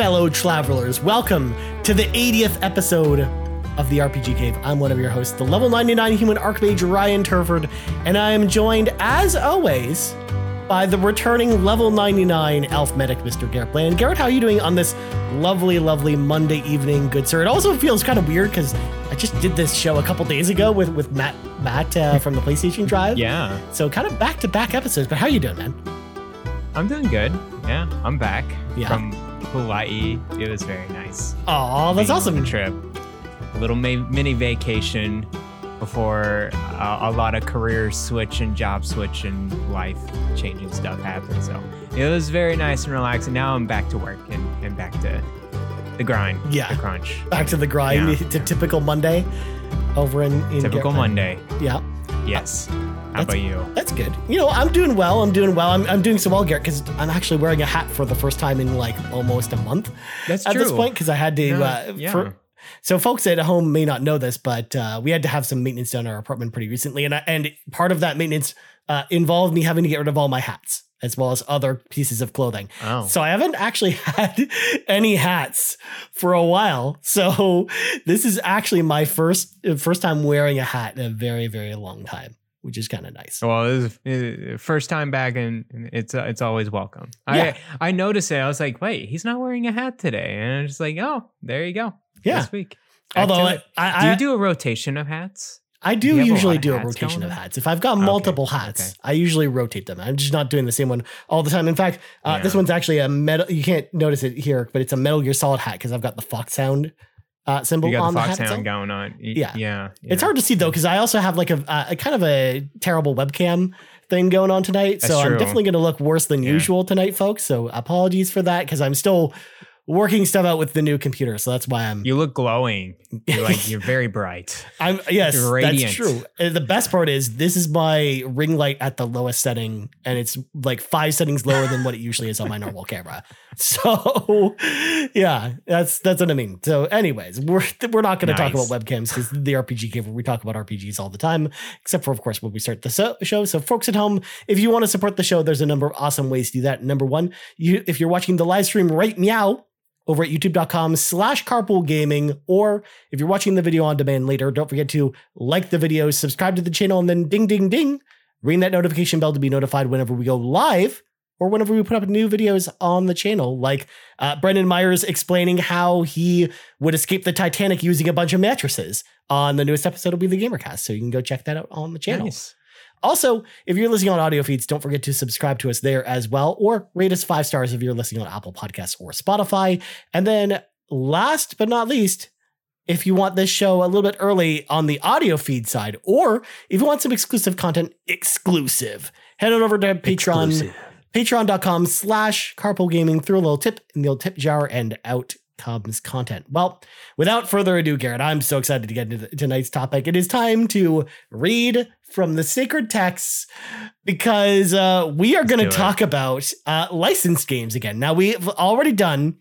Fellow travelers. Welcome to the 80th episode of the RPG Cave. I'm one of your hosts, the level 99 human archmage Ryan Turford, and I am joined, as always, by the returning level 99 elf medic, Mr. Garrett Bland. Garrett, how are you doing on this lovely, lovely Monday evening, good sir? It also feels kind of weird because I just did this show a couple days ago with with Matt Matt uh, from the PlayStation Drive. Yeah, So kind of back to back episodes. But how are you doing, man? I'm doing good. Yeah, I'm back Yeah. from Hawaii. It was very nice. Oh, that's Being on awesome. trip. A little ma- mini vacation before uh, a lot of career switch and job switch and life changing stuff happened. So it was very nice and relaxing. Now I'm back to work and, and back to the grind. Yeah. The crunch. Back to the grind. Yeah. To typical Monday over in, in Typical Monday. Yeah. Yes. How That's- about you? That's good. You know, I'm doing well. I'm doing well. I'm, I'm doing so well, Garrett, because I'm actually wearing a hat for the first time in like almost a month That's at true. this point because I had to. Yeah, uh, yeah. for- so, folks at home may not know this, but uh, we had to have some maintenance done in our apartment pretty recently, and I, and part of that maintenance uh, involved me having to get rid of all my hats as well as other pieces of clothing. Oh. So I haven't actually had any hats for a while. So this is actually my first first time wearing a hat in a very very long time, which is kind of nice. Well, is uh, first time back, and it's uh, it's always welcome. Yeah. I I noticed it. I was like, wait, he's not wearing a hat today, and I'm just like, oh, there you go. Yeah. this week. Back Although it. I, do you do a rotation of hats? I do do have a usually do a rotation of hats. If I've got Okay, multiple hats, okay. I usually rotate them. I'm just not doing the same one all the time. In fact, uh, this one's actually a metal. You can't notice it here, but it's a Metal Gear Solid hat because I've got the FOXHOUND uh, symbol on the the hat. itself. going on. Y- Yeah. yeah. It's hard to see though because I also have like a, uh, a kind of a terrible webcam thing going on tonight. so That's I'm definitely going to look worse than Yeah. usual tonight, folks. So apologies for that because I'm still working stuff out with the new computer. So that's why I'm. You look glowing. You're like you're very bright. I'm yes, that's true. The best part is this is my ring light at the lowest setting, and it's like five settings lower than what it usually is on my normal camera. So, yeah, that's that's what I mean. So, anyways, we're we're not going to talk about webcams because the RPG where we talk about RPGs all the time, except for of course when we start the so- show. So, folks at home, if you want to support the show, there's a number of awesome ways to do that. Number one, you if you're watching the live stream right meow over at youtube.com slash carpool gaming or if you're watching the video on demand later don't forget to like the video subscribe to the channel and then ding ding ding ring that notification bell to be notified whenever we go live or whenever we put up new videos on the channel like uh, brendan myers explaining how he would escape the titanic using a bunch of mattresses on the newest episode of be the gamercast so you can go check that out on the channel Nice. Also, if you're listening on audio feeds, don't forget to subscribe to us there as well, or rate us five stars if you're listening on Apple Podcasts or Spotify. And then, last but not least, if you want this show a little bit early on the audio feed side, or if you want some exclusive content, exclusive, head on over to Patreon, Exclusive. patreon.com slash carpool gaming, throw a little tip in the old tip jar, and out comes content. Well, without further ado, Garrett, I'm so excited to get into tonight's topic. It is time to read from the sacred texts because uh, we are going to it. talk about uh, licensed games again. Now, we've already done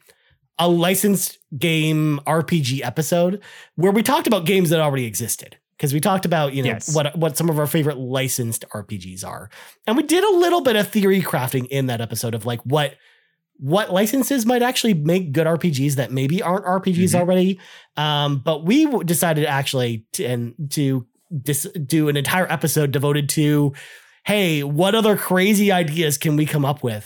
a licensed game RPG episode where we talked about games that already existed because we talked about you know Yes. what what some of our favorite licensed RPGs are, and we did a little bit of theory crafting in that episode of like what what licenses might actually make good RPGs that maybe aren't RPGs Mhm. already. Um, but we decided actually to, and to dis- do an entire episode devoted to, hey, what other crazy ideas can we come up with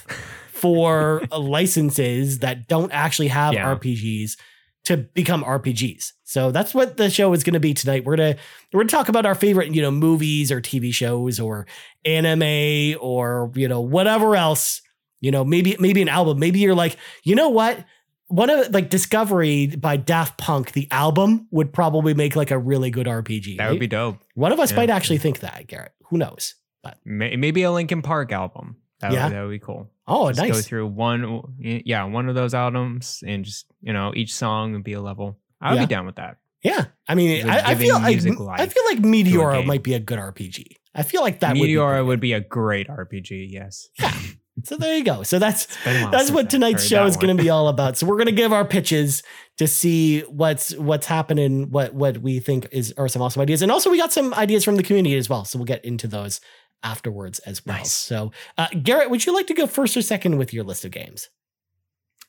for licenses that don't actually have Yeah. RPGs to become RPGs? So that's what the show is going to be tonight. We're gonna we're gonna talk about our favorite, you know, movies or TV shows or anime or you know whatever else you know maybe maybe an album maybe you're like you know what one of like discovery by daft punk the album would probably make like a really good rpg That would be dope. one of us yeah. might actually think that garrett who knows but Maybe a Linkin Park album. That Yeah. would, that would be cool. oh just go through one, yeah, one of those albums, and just you know, each song would be a level. I would Yeah. be down with that. yeah i mean I, I feel like i feel like meteora might be a good rpg i feel like that Meteora would would be a great RPG. Yes. be so there you go so that's Been a while that's what tonight's show is going to be all about. So we're going to give our pitches to see what's what's happening, what what we think is are some awesome ideas, and also we got some ideas from the community as well. So we'll get into those afterwards as well. Nice. So uh, Garrett, would you like to go first or second with your list of games?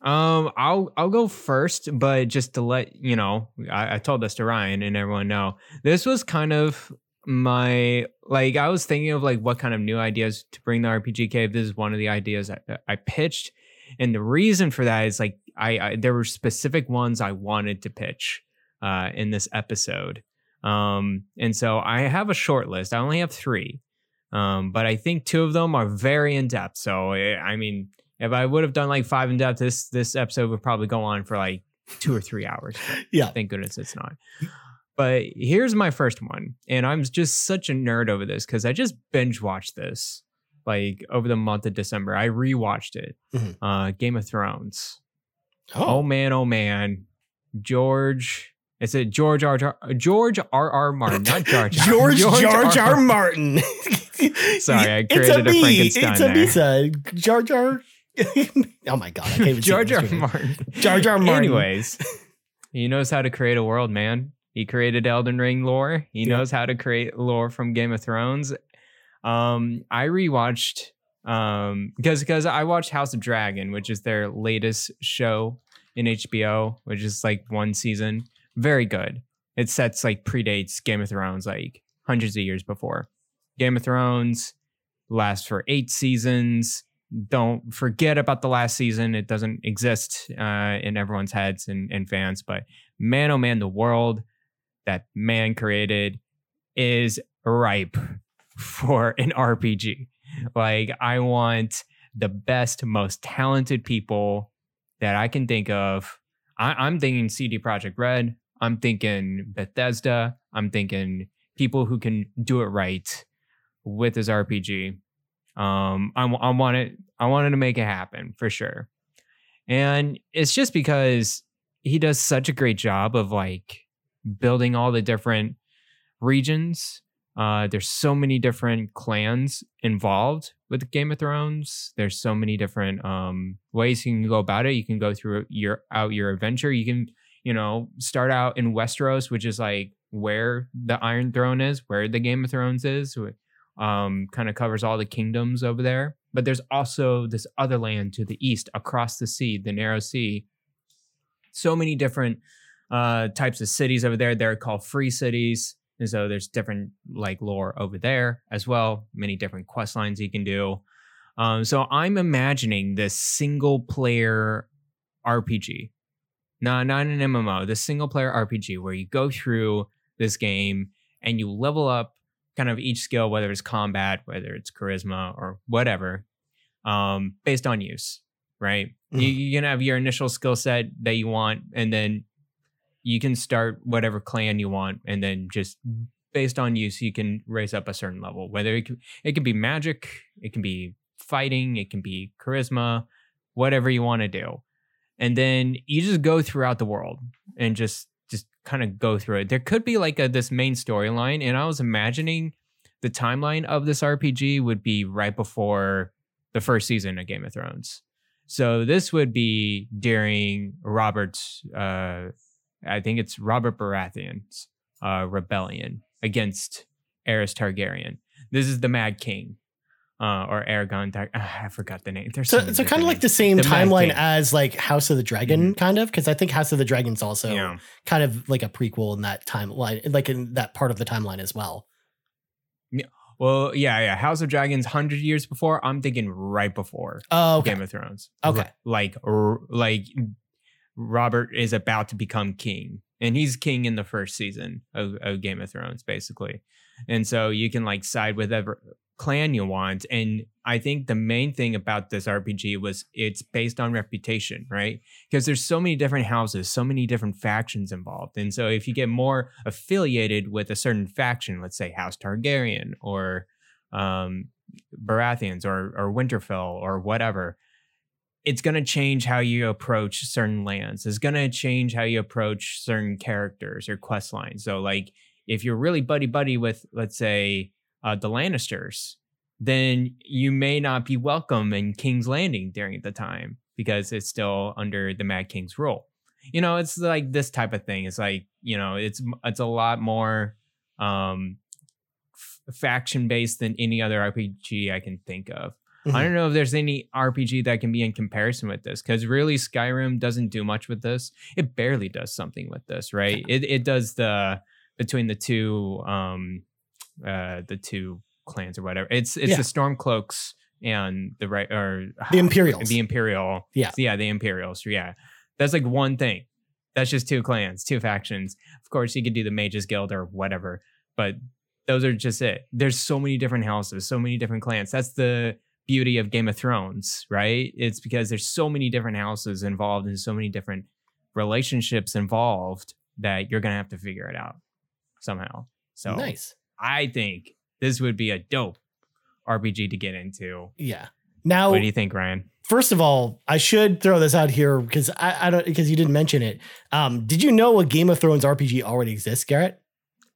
Um, I'll I'll go first, but just to let you know, I, I told this to Ryan and everyone know. This was kind of my like I was thinking of like what kind of new ideas to bring the RPG cave. This is one of the ideas I, I pitched, and the reason for that is like I, I there were specific ones I wanted to pitch uh, in this episode, um, and so I have a short list. I only have three, um, but I think two of them are very in depth. So eh, I mean, if I would have done like five in depth, this this episode would probably go on for like two or three hours. Yeah. Thank goodness it's not. But here's my first one. And I'm just such a nerd over this because I just binge watched this like over the month of December. I rewatched it. Mhm. Uh Game of Thrones. Oh, Oh, man, oh man. George. Is it George R. R. George R. R. Martin, not George. George George R. Martin. Sorry, I It's created a B. Frankenstein It's a there. Side. George R. oh my god, I can't even see George what R. I'm doing. Martin. George R. Martin. Anyways, he knows how to create a world, man. He created Elden Ring lore. He Yeah. knows how to create lore from Game of Thrones. Um, I rewatched um because because I watched House of Dragon, which is their latest show in HBO, which is like one season. Very good. It sets like predates Game of Thrones like hundreds of years before. Game of Thrones lasts for eight seasons. Don't forget about the last season. It doesn't exist uh, in everyone's heads and, and fans. But man, oh man, the world that man created is ripe for an RPG. Like, I want the best, most talented people that I can think of. I, I'm thinking CD Projekt Red. I'm thinking Bethesda. I'm thinking people who can do it right with this RPG. Um, I, I wanted I wanted to make it happen for sure, and it's just because he does such a great job of like building all the different regions. Uh, there's so many different clans involved with Game of Thrones. There's so many different um, ways you can go about it. You can go through your out your adventure. You can you know start out in Westeros, which is like where the Iron Throne is, where the Game of Thrones is. Um, kind of covers all the kingdoms over there. But there's also this other land to the east, across the sea, the Narrow Sea. So many different uh, types of cities over there. They're called free cities. And so there's different like lore over there as well. Many different quest lines you can do. Um, so I'm imagining this single player RPG. No, not an MMO, the single player RPG where you go through this game and you level up kind of each skill, whether it's combat, whether it's charisma or whatever, um, based on use, right? You, Mhm. you can have your initial skill set that you want, and then you can start whatever clan you want, and then just based on use, you can raise up a certain level. Whether it can, it can be magic, it can be fighting, it can be charisma, whatever you want to do, and then you just go throughout the world and just just kind of go through it. There could be like a this main storyline, and I was imagining the timeline of this RPG would be right before the first season of Game of Thrones. So this would be during Robert's, uh, I think it's Robert Baratheon's uh, rebellion against Aerys Targaryen. This is the Mad King, uh, or Aragon. Tar- ah, I forgot the name. There's So, so kind of like the same The timeline as like House of the Dragon, kind of, because I think House of the Dragon's also yeah. kind of like a prequel in that timeline, like in that part of the timeline as well. Yeah. Well, yeah, yeah. House of Dragons, hundred years before. I'm thinking right before Oh, okay. Game of Thrones. Okay. like like Robert is about to become king, and he's king in the first season of, of Game of Thrones, basically. And so you can like side with whatever clan you want. And I think the main thing about this RPG was it's based on reputation, right? Because there's so many different houses, so many different factions involved. And so if you get more affiliated with a certain faction, let's say House Targaryen or um, Baratheons or or Winterfell or whatever, it's going to change how you approach certain lands. It's going to change how you approach certain characters or quest lines. So, like, if you're really buddy buddy with, let's say, uh, the Lannisters, then you may not be welcome in King's Landing during the time because it's still under the Mad King's rule. You know, it's like this type of thing. It's like you know, it's it's a lot more um, f- faction based than any other RPG I can think of. Mhm. I don't know if there's any RPG that can be in comparison with this because really Skyrim doesn't do much with this. It barely does something with this, right? It it does the between the two um uh the two clans or whatever. It's it's Yeah. the Stormcloaks and the right or The Imperials. The Imperial. Yeah. Yeah, the Imperials. Yeah. That's like one thing. That's just two clans, two factions. Of course, you could do the Mages Guild or whatever, but those are just it. There's so many different houses, so many different clans. That's the beauty of Game of Thrones, right? It's because there's so many different houses involved and so many different relationships involved that you're gonna have to figure it out somehow. So nice. I think this would be a dope RPG to get into. Yeah. Now, What do you think, Ryan? first of all, I should throw this out here because I, I don't because you didn't mention it. Um, did you know a Game of Thrones RPG already exists, Garrett?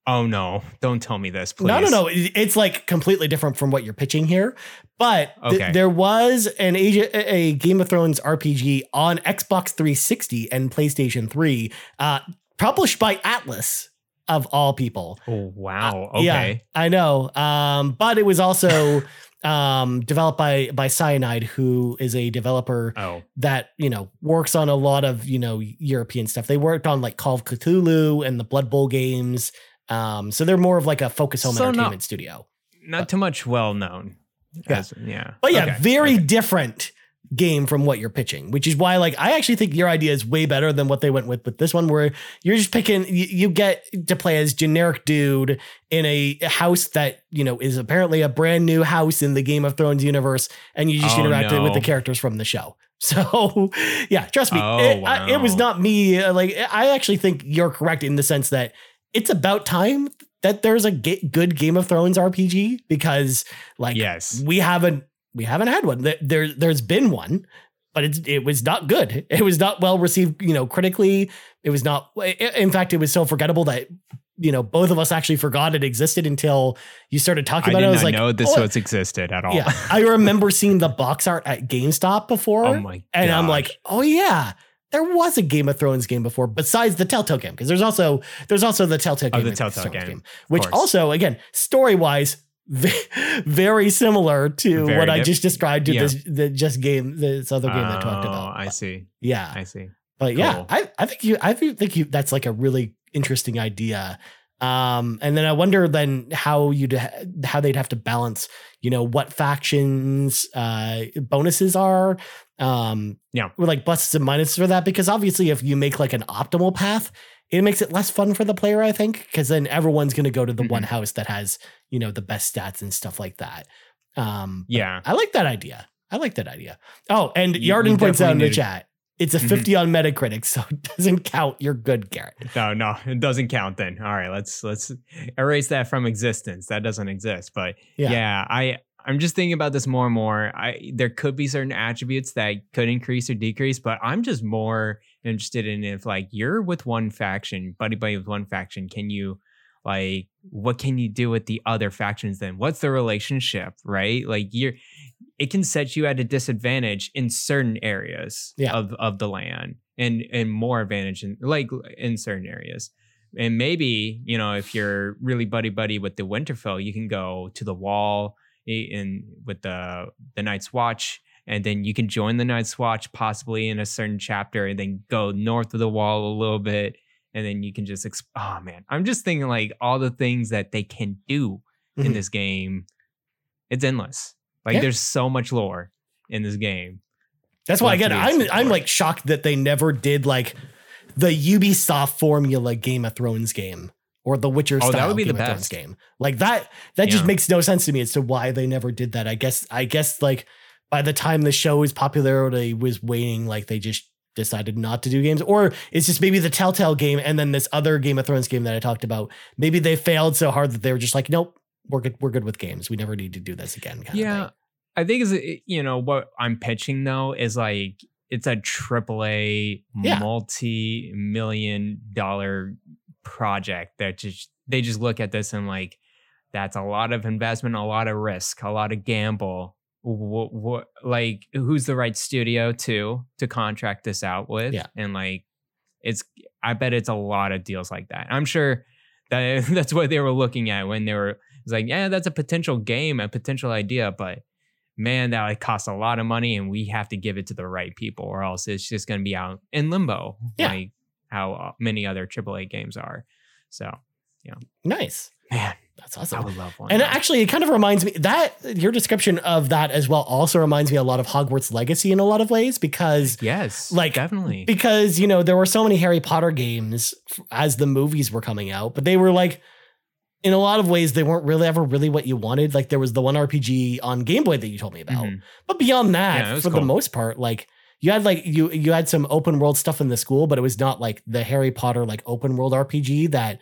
Oh no! Don't tell me this, please. No, no, no. It's like completely different from what you're pitching here. But th- Okay. there was an Age, a Game of Thrones RPG on Xbox 360 and PlayStation 3, uh, published by Atlus of all people. Oh wow! Uh, yeah. I know. Um, but it was also um, developed by by Cyanide, who is a developer Oh, that you know works on a lot of you know European stuff. They worked on like Call of Cthulhu and the Blood Bowl games. Um, so they're more of like a focus home So not- entertainment studio. not too much well known. Yeah. As- yeah. But yeah, Okay, very okay. different game from what you're pitching, which is why like I actually think your idea is way better than what they went with with this one, where you're just picking you, you get to play as generic dude in a house that you know is apparently a brand new house in the Game of Thrones universe, and you just Oh, interact with the characters from the show. So yeah, trust me, Oh, it, I- it was not me. uh, Like I actually think you're correct in the sense that it's about time that there's a good Game of Thrones RPG because like Yes. we haven't we haven't had one. There, there there's been one, but it's it was not good. It was not well received, you know, critically. It was not. In fact, it was so forgettable that you know both of us actually forgot it existed until you started talking about it. I was like, know this oh, was existed at all. yeah. I remember seeing the box art at GameStop before, oh my. and I'm like, oh yeah. There was a Game of Thrones game before, besides the Telltale game, because there's also there's also the Telltale Oh, game, the Telltale Thrones game, which course. also again story wise very similar to Very what I just described to yeah. this the just game this other game I talked about. Oh. I see. yeah, I see. but yeah. I I think you I think you that's like a really interesting idea. Um, and then I wonder then how you'd ha- how they'd have to balance, you know, what factions uh bonuses are. Um, Yeah. with like pluses and minuses for that because obviously if you make like an optimal path, it makes it less fun for the player. I think because then everyone's going to go to the one Mhm. house that has you know the best stats and stuff like that. Um, Yeah. I like that idea. I like that idea. Oh, and You- Yarden you points out in the to- chat. It's a Mhm. 50 on Metacritic, so it doesn't count. You're good, Garrett. No, no, it doesn't count then. All right, let's let's erase that from existence. That doesn't exist. But Yeah. yeah, I I'm just thinking about this more and more. I there could be certain attributes that could increase or decrease, but I'm just more interested in if like you're with one faction, buddy buddy with one faction, can you like what can you do with the other factions then? What's the relationship, right? Like you're it can set you at a disadvantage in certain areas Yeah. of of the land and and more advantage in like in certain areas and maybe you know if you're really buddy buddy with the winterfell you can go to the wall in with the the night's watch and then you can join the night's watch possibly in a certain chapter and then go north of the wall a little bit and then you can just exp- oh man i'm just thinking like all the things that they can do in Mhm. this game it's endless like Yeah. there's so much lore in this game That's why again, I'm. I'm like shocked that they never did like the Ubisoft formula Game of Thrones game or the Witcher Oh, that style would be Game the of Thrones game. Like that that just makes no sense to me as to why they never did that. I guess I guess like by the time the show's popularity was waning, like they just decided not to do games, or it's just maybe the Telltale game and then this other Game of Thrones game that I talked about. Maybe they failed so hard that they were just like, nope, we're good. We're good with games. We never need to do this again. Kind yeah i think is eh, you know what i'm pitching though is like it's a triple a Yeah. multi-million dollar project that just they just look at this and like that's a lot of investment a lot of risk a lot of gamble what, what like who's the right studio to to contract this out with Yeah. and like it's i bet it's a lot of deals like that i'm sure that that's what they were looking at when they were it's like yeah that's a potential game a potential idea but man, that like costs a lot of money, and we have to give it to the right people, or else it's just going to be out in limbo, Yeah. like how uh, many other AAA games are. So, yeah, Nice. man, That's awesome. I would love one. And those. actually, it kind of reminds me that your description of that as well also reminds me a lot of Hogwarts Legacy in a lot of ways because yes, like, definitely. because you know there were so many Harry Potter games as the movies were coming out, but they were like in a lot of ways they weren't really ever really what you wanted. Like there was the one RPG on Game Boy that you told me about, Mhm. but beyond that, Yeah, for the most part, like you had like you you had some open world stuff in the school, but it was not like the Harry Potter like open world RPG that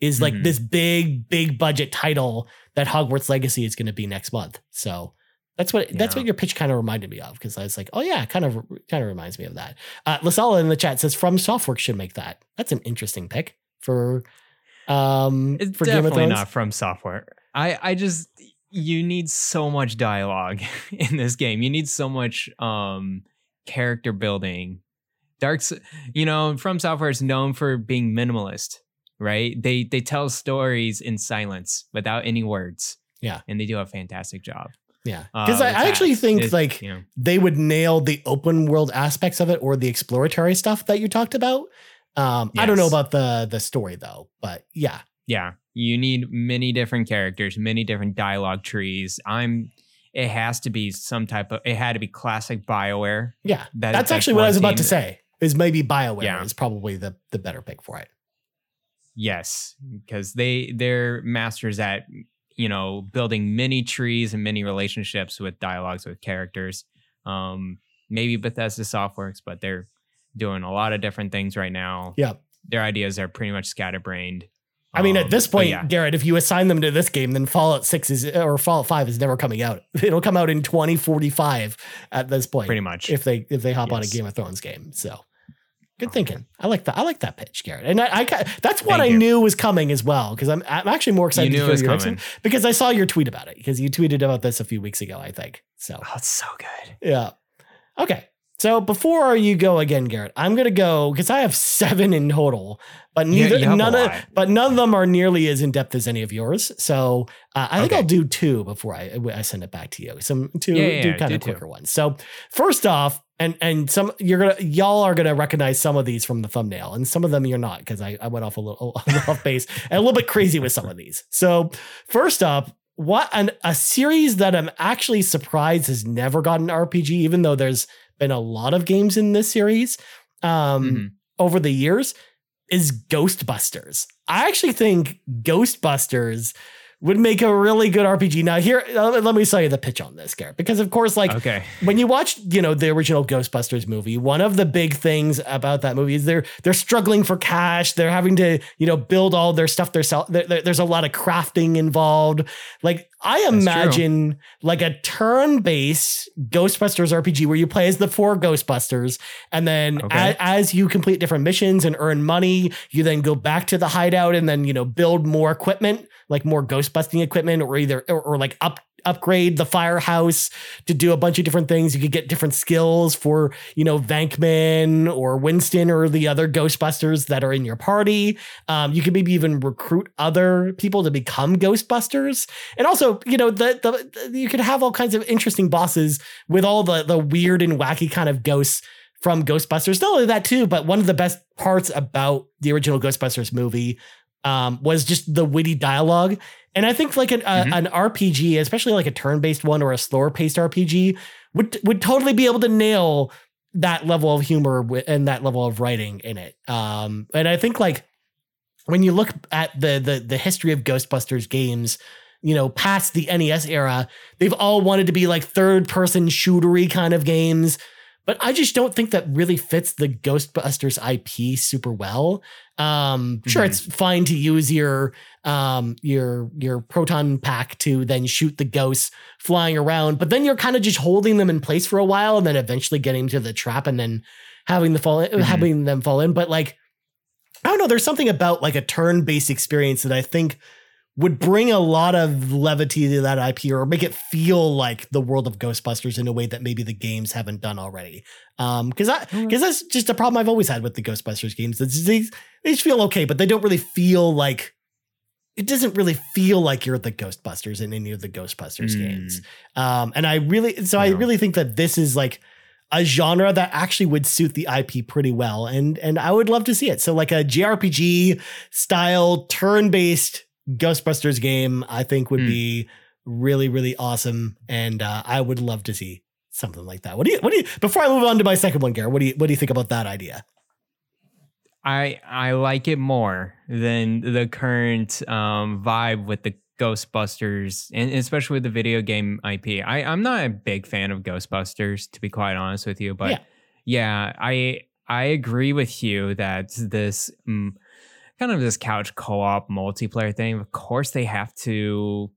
is like Mhm. this big big budget title that Hogwarts Legacy is going to be next month. So that's what that's what your pitch kind of reminded me of because I was like, oh yeah, kind of kind of reminds me of that. Uh, Lasala in the chat says From Softworks should make that. That's an interesting pick for um It's for definitely not from software. I I just you need so much dialogue in this game. You need so much um character building. Dark's you know, from software is known for being minimalist, right? They they tell stories in silence without any words. Yeah. And they do a fantastic job. Yeah, uh, because I, I actually think It- like you know, they would nail the open world aspects of it or the exploratory stuff that you talked about. Um, I don't know about the the story though, but yeah, yeah, you need many different characters, many different dialogue trees. I'm it has to be some type of it had to be classic BioWare. yeah. That- that's, that's actually what I was about to say. Is maybe Bioware Yeah. is probably the the better pick for it. Yes, because they they're masters at you know building many trees and many relationships with dialogues with characters. Um, maybe Bethesda Softworks, but they're doing a lot of different things right now. Yeah. their ideas are pretty much scatterbrained. I mean, at Um, this point, yeah, Garrett, if you assign them to this game, then Fallout Six is or Fallout Five is never coming out. It'll come out in twenty forty five at this point. pretty much. if they if they hop on a Game of Thrones game. So good thinking. I like that. I like that pitch, Garrett. And I, I that's what Thank I you. knew was coming as well because I'm I'm actually more you excited knew to hear was your next one because I saw your tweet about it because you tweeted about this a few weeks ago, I think. So Oh, it's so good. yeah. Okay. So before you go again, Garrett, I'm gonna go because I have seven in total, but neither you a none of but none of them are nearly as in depth as any of yours. So uh, I think Okay. I'll do two before I I send it back to you. Some two Yeah, yeah, do yeah, kind of two. quicker ones. So first off, and and some you're gonna y'all are gonna recognize some of these from the thumbnail, and some of them you're not because I, I went off a little, off base and a little bit crazy with some of these. So first up, what an a series that I'm actually surprised has never gotten RPG, even though there's been a lot of games in this series um, Mhm. over the years, is Ghostbusters. I actually think Ghostbusters would make a really good RPG. Now, here, uh, let me tell you the pitch on this, Garrett, because of course, like okay. when you watch, you know, the original Ghostbusters movie, one of the big things about that movie is they're they're struggling for cash. They're having to, you know, build all their stuff themselves. There, there- there's a lot of crafting involved. Like I imagine like a turn-based Ghostbusters RPG where you play as the four Ghostbusters, and then Okay. a- as you complete different missions and earn money, you then go back to the hideout and then you know build more equipment, like more ghostbusting equipment, or either or, or like up upgrade the firehouse to do a bunch of different things. You could get different skills for, you know, Venkman or Winston or the other Ghostbusters that are in your party. Um, you could maybe even recruit other people to become Ghostbusters. And also, you know, the, the, the you could have all kinds of interesting bosses with all the the weird and wacky kind of ghosts from Ghostbusters. Not only that too, but one of the best parts about the original Ghostbusters movie um, was just the witty dialogue. And I think like an, Mhm. a, an RPG, especially like a turn-based one or a slower paced RPG, would would totally be able to nail that level of humor and that level of writing in it. Um, and I think like when you look at the the the history of Ghostbusters games, you know, past the NES era, they've all wanted to be like third person shootery kind of games. But I just don't think that really fits the Ghostbusters IP super well. Um, sure, Mhm. it's fine to use your um your your proton pack to then shoot the ghosts flying around, but then you're kind of just holding them in place for a while and then eventually getting to the trap and then having the fall Mhm. having them fall in. But like I don't know, there's something about like a turn-based experience that I think would bring a lot of levity to that IP or make it feel like the world of Ghostbusters in a way that maybe the games haven't done already. Um, because I Mm. because that's just a problem I've always had with the Ghostbusters games. It's, they they just feel okay, but they don't really feel like it doesn't really feel like you're the Ghostbusters in any of the Ghostbusters Mm. games. Um, and I really, so I really think that this is like a genre that actually would suit the IP pretty well, and and I would love to see it. So like a JRPG style turn based Ghostbusters game, I think would Mm. be really really awesome, and uh, I would love to see something like that. What do you what do you before I move on to my second one, Garrett? What do you what do you think about that idea? I I like it more than the current um, vibe with the Ghostbusters, and especially with the video game IP. I I'm not a big fan of Ghostbusters, to be quite honest with you. But Yeah. yeah, I I agree with you that this mm, kind of this couch co-op multiplayer thing. Of course, they have to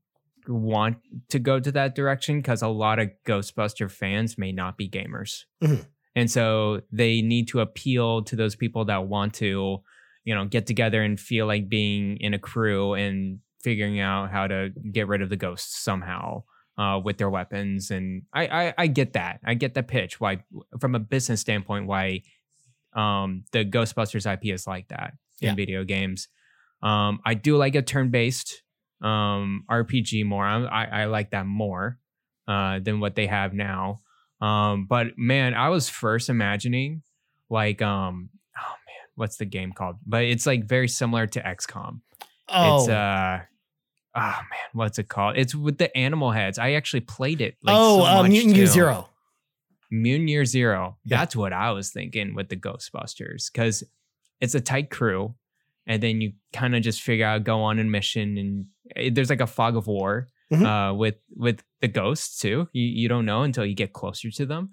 want to go to that direction because a lot of Ghostbuster fans may not be gamers. Mhm. And so they need to appeal to those people that want to, you know, get together and feel like being in a crew and figuring out how to get rid of the ghosts somehow uh, with their weapons. And I, I, I get that. I get the pitch. Why, from a business standpoint, why um, the Ghostbusters IP is like that Yeah. in video games. Um, I do like a turn-based um, RPG more. I, I, I like that more uh, than what they have now. Um, but man, I was first imagining like um, oh man, what's the game called? But it's like very similar to XCOM. Oh, It's uh, oh man, what's it called? It's with the animal heads. I actually played it. Like, oh, so uh, Mutant Year. Zero. Mutant Year Zero. Yeah. That's what I was thinking with the Ghostbusters because it's a tight crew, and then you kind of just figure out go on a mission, and eh, there's like a fog of war Mhm. uh, with with the ghosts too. You you don't know until you get closer to them,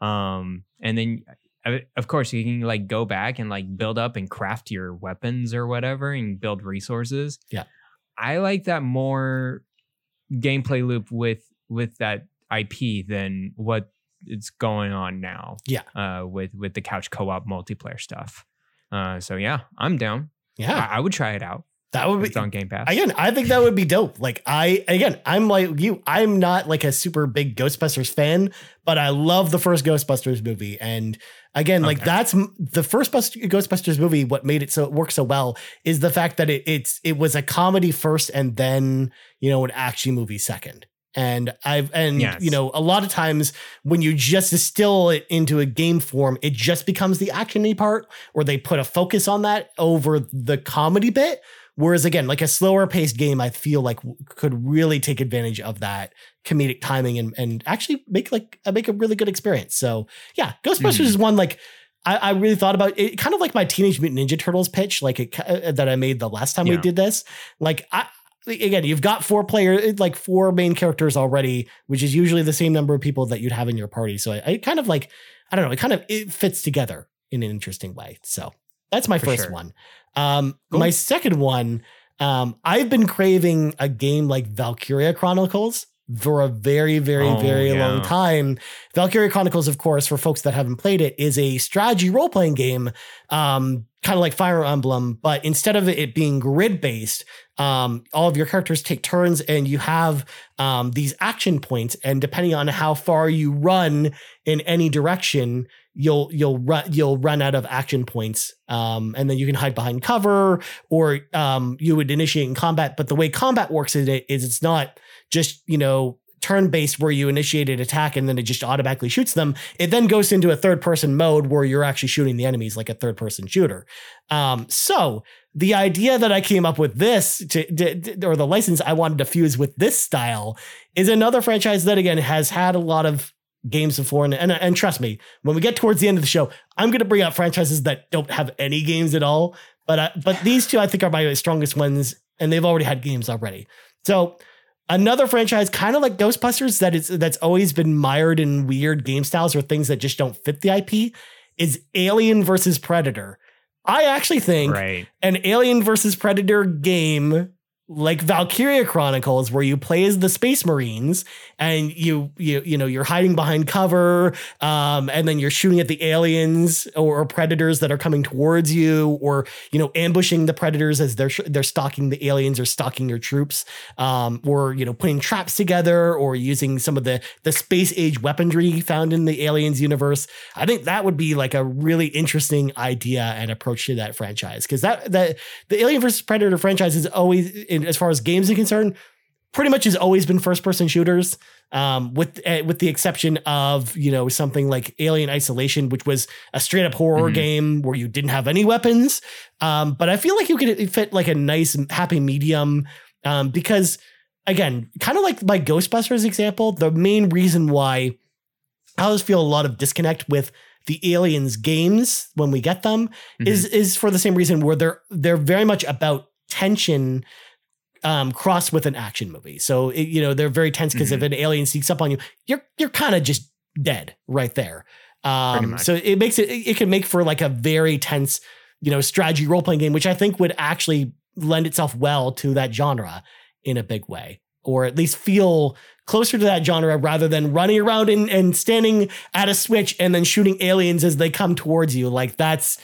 um, and then uh, of course you can like go back and like build up and craft your weapons or whatever and build resources. Yeah. I like that more gameplay loop with with that IP than what is going on now. Yeah. Uh, with with the couch co-op multiplayer stuff. Uh, so yeah, I'm down. Yeah, I, I would try it out. that would be It's on Game Pass. Again, I think that would be dope. Like I again, I'm like you. I'm not like a super big Ghostbusters fan, but I love the first Ghostbusters movie. And again, like that's the first Bust- Ghostbusters movie. What made it so it work so well is the fact that it, it's it was a comedy first, and then you know an action movie second. And I've and Yes. you know a lot of times when you just distill it into a game form, it just becomes the actiony part, or they put a focus on that over the comedy bit. Whereas again, like a slower paced game, I feel like could really take advantage of that comedic timing and and actually make like uh, make a really good experience. So yeah, Ghostbusters Mhm. is one like I, I really thought about it, kind of like my Teenage Mutant Ninja Turtles pitch, like it, uh, that I made the last time we did this. Like I again, you've got four player like four main characters already, which is usually the same number of people that you'd have in your party. So I, I kind of like I don't know, it kind of it fits together in an interesting way. So that's my For first sure. one. Um, Cool. my second one, um, I've been craving a game like Valkyria Chronicles for a very, very, Oh, very yeah. long time. Valkyria Chronicles, of course, for folks that haven't played it, is a strategy role playing game, um, kind of like Fire Emblem, but instead of it being grid based, um, all of your characters take turns and you have um, these action points. And depending on how far you run in any direction, you'll you'll run you'll run out of action points. Um, and then you can hide behind cover or um, you would initiate in combat. But the way combat works in it is it's not just you know turn based where you initiate an attack and then it just automatically shoots them. It then goes into a third person mode where you're actually shooting the enemies like a third person shooter. Um, so the idea that I came up with this to, to- or the license I wanted to fuse with this style is another franchise that again has had a lot of games before and, and and trust me when we get towards the end of the show I'm going to bring out franchises that don't have any games at all but I, but these two I think are my strongest ones and they've already had games already so another franchise kind of like Ghostbusters that is that's always been mired in weird game styles or things that just don't fit the IP is Alien versus Predator I actually think right. an Alien versus Predator game like Valkyria Chronicles, where you play as the Space Marines and you you you know you're hiding behind cover, um, and then you're shooting at the aliens or, or predators that are coming towards you, or you know ambushing the predators as they're sh- they're stalking the aliens or stalking your troops, um, or you know putting traps together or using some of the the space age weaponry found in the aliens universe. I think that would be like a really interesting idea and approach to that franchise because that that the Alien versus Predator franchise is always in, as far as games are concerned, pretty much has always been first person shooters. Um, with uh, with the exception of you know something like Alien Isolation, which was a straight up horror Mhm. game where you didn't have any weapons. Um, but I feel like you could fit like a nice happy medium um, because again, kind of like my Ghostbusters example, the main reason why I always feel a lot of disconnect with the aliens games when we get them is is for the same reason where they're they're very much about tension um crossed with an action movie. So it, you know they're very tense because if an alien sneaks up on you you're you're kind of just dead right there. Um so it makes it it can make for like a very tense you know strategy role playing game which i think would actually lend itself well to that genre in a big way or at least feel closer to that genre rather than running around and, and standing at a switch and then shooting aliens as they come towards you. Like that's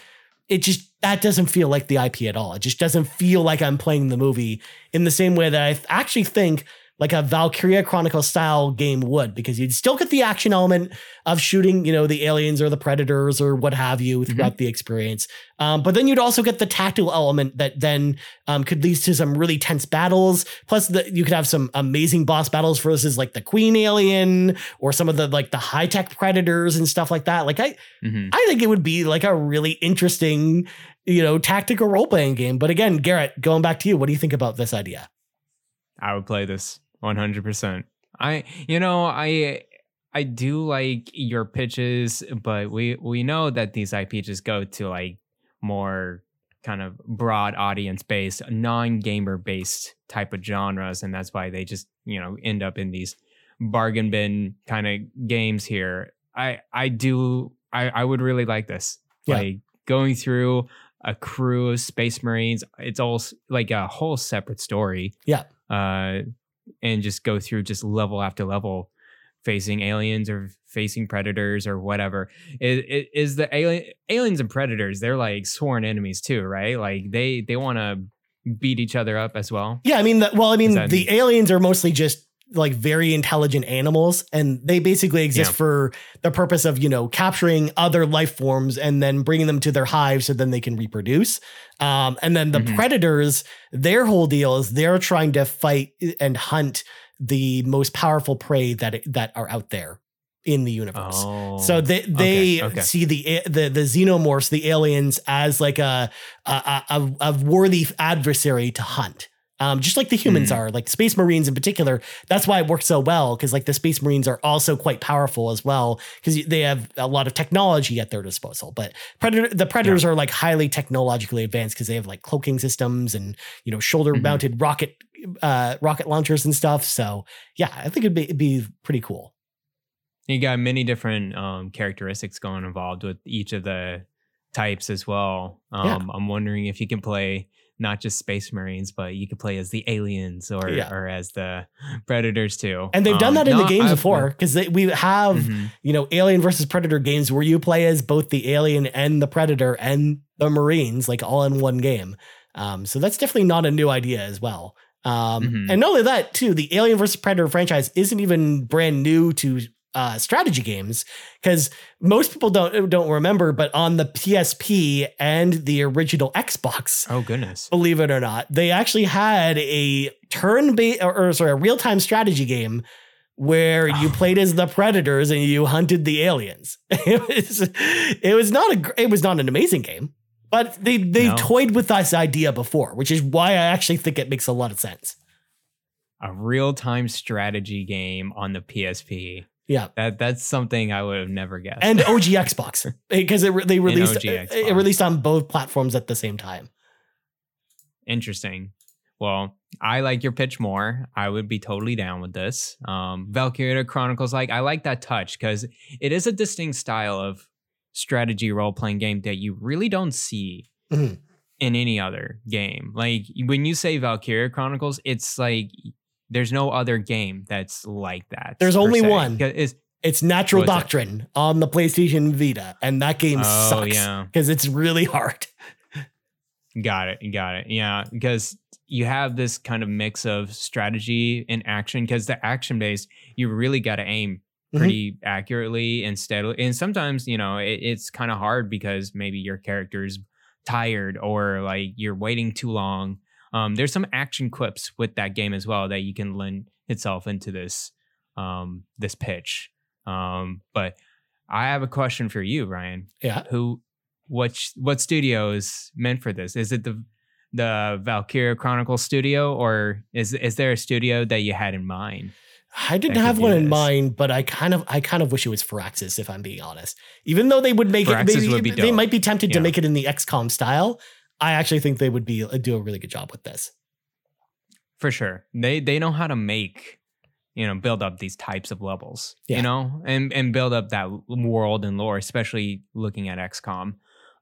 it just that doesn't feel like the IP at all. It just doesn't feel like I'm playing the movie in the same way that I actually think like a Valkyria Chronicle style game would, because you'd still get the action element of shooting, you know, the aliens or the predators or what have you throughout the experience. Um, but then you'd also get the tactile element that then um, could lead to some really tense battles. Plus, the, you could have some amazing boss battles versus like the Queen Alien or some of the like the high tech predators and stuff like that. Like I, Mhm. I think it would be like a really interesting, you know, tactical role playing game. But again, Garrett, going back to you, what do you think about this idea? I would play this 100%. I you know, I I do like your pitches, but we we know that these IP just go to like more kind of broad audience based, non-gamer based type of genres and that's why they just, you know, end up in these bargain bin kind of games here. I I do I I would really like this. Yeah. Like going through a crew of space marines, it's all like a whole separate story Yeah. uh, and just go through just level after level, facing aliens or facing predators or whatever. Is, is the alien aliens and predators? They're like sworn enemies too, right? Like they they want to beat each other up as well. Yeah, I mean, the, well, I mean, that- the aliens are mostly just like very intelligent animals, and they basically exist Yeah. for the purpose of you know capturing other life forms and then bringing them to their hive so then they can reproduce. Um, and then the Mhm. predators, their whole deal is they're trying to fight and hunt the most powerful prey that that are out there in the universe. Oh, So they they okay. see the the the xenomorphs, the aliens, as like a a, a, a worthy adversary to hunt. Um, just like the humans Mm. are, like Space Marines in particular. That's why it works so well because like the Space Marines are also quite powerful as well because they have a lot of technology at their disposal. But predator, the predators are like highly technologically advanced because they have like cloaking systems and you know shoulder mounted rocket uh, rocket launchers and stuff. So yeah, I think it'd be it'd be pretty cool. you got many different um, characteristics going involved with each of the types as well. Um, Yeah. I'm wondering if you can play not just Space Marines, but you could play as the aliens or Yeah. or as the predators too. And they've done Um, that in the no, games I've- before because we have Mhm. you know Alien versus Predator games where you play as both the alien and the predator and the Marines like all in one game. Um, so that's definitely not a new idea as well. Um, Mhm. And not only that, too, the Alien versus Predator franchise isn't even brand new to uh, strategy games because most people don't don't remember, but on the PSP and the original Xbox, Oh goodness. believe it or not, they actually had a turn based or, or sorry, a real time strategy game where you Oh. played as the predators and you hunted the aliens. It was it was not a it was not an amazing game, but they they No. toyed with this idea before, which is why I actually think it makes a lot of sense. A real-time strategy game on the PSP. Yeah. That that's something I would have never guessed. And OG Xbox because it re- they released it, it released on both platforms at the same time. Interesting. Well, I like your pitch more. I would be totally down with this. Um, Valkyria Chronicles, like I like that touch because it is a distinct style of strategy role playing game that you really don't see Mhm. in any other game. Like when you say Valkyria Chronicles, it's like there's no other game that's like that. There's only se. one. It's, It's Natural is it? Doctrine on the PlayStation Vita, and that game Oh, sucks yeah. because it's really hard. Got it. Got it. Yeah. Because you have this kind of mix of strategy and action because the action based, you really got to aim Mhm. pretty accurately and steadily. And sometimes, you know, it, it's kind of hard because maybe your character's tired or like you're waiting too long Um, there's some action clips with that game as well that you can lend itself into this um, this pitch. Um, but I have a question for you, Ryan. Yeah. Who, what, what studio is meant for this? Is it the the Valkyria Chronicle studio, or is is there a studio that you had in mind? I didn't have one in mind, but I kind of I kind of wish it was Firaxis, if I'm being honest. Even though they would make Firaxis it, maybe, would they might be tempted to make it in the XCOM style. I actually think they would be uh, do a really good job with this. For sure, they they know how to make you know build up these types of levels, Yeah. you know, and and build up that world and lore, especially looking at XCOM.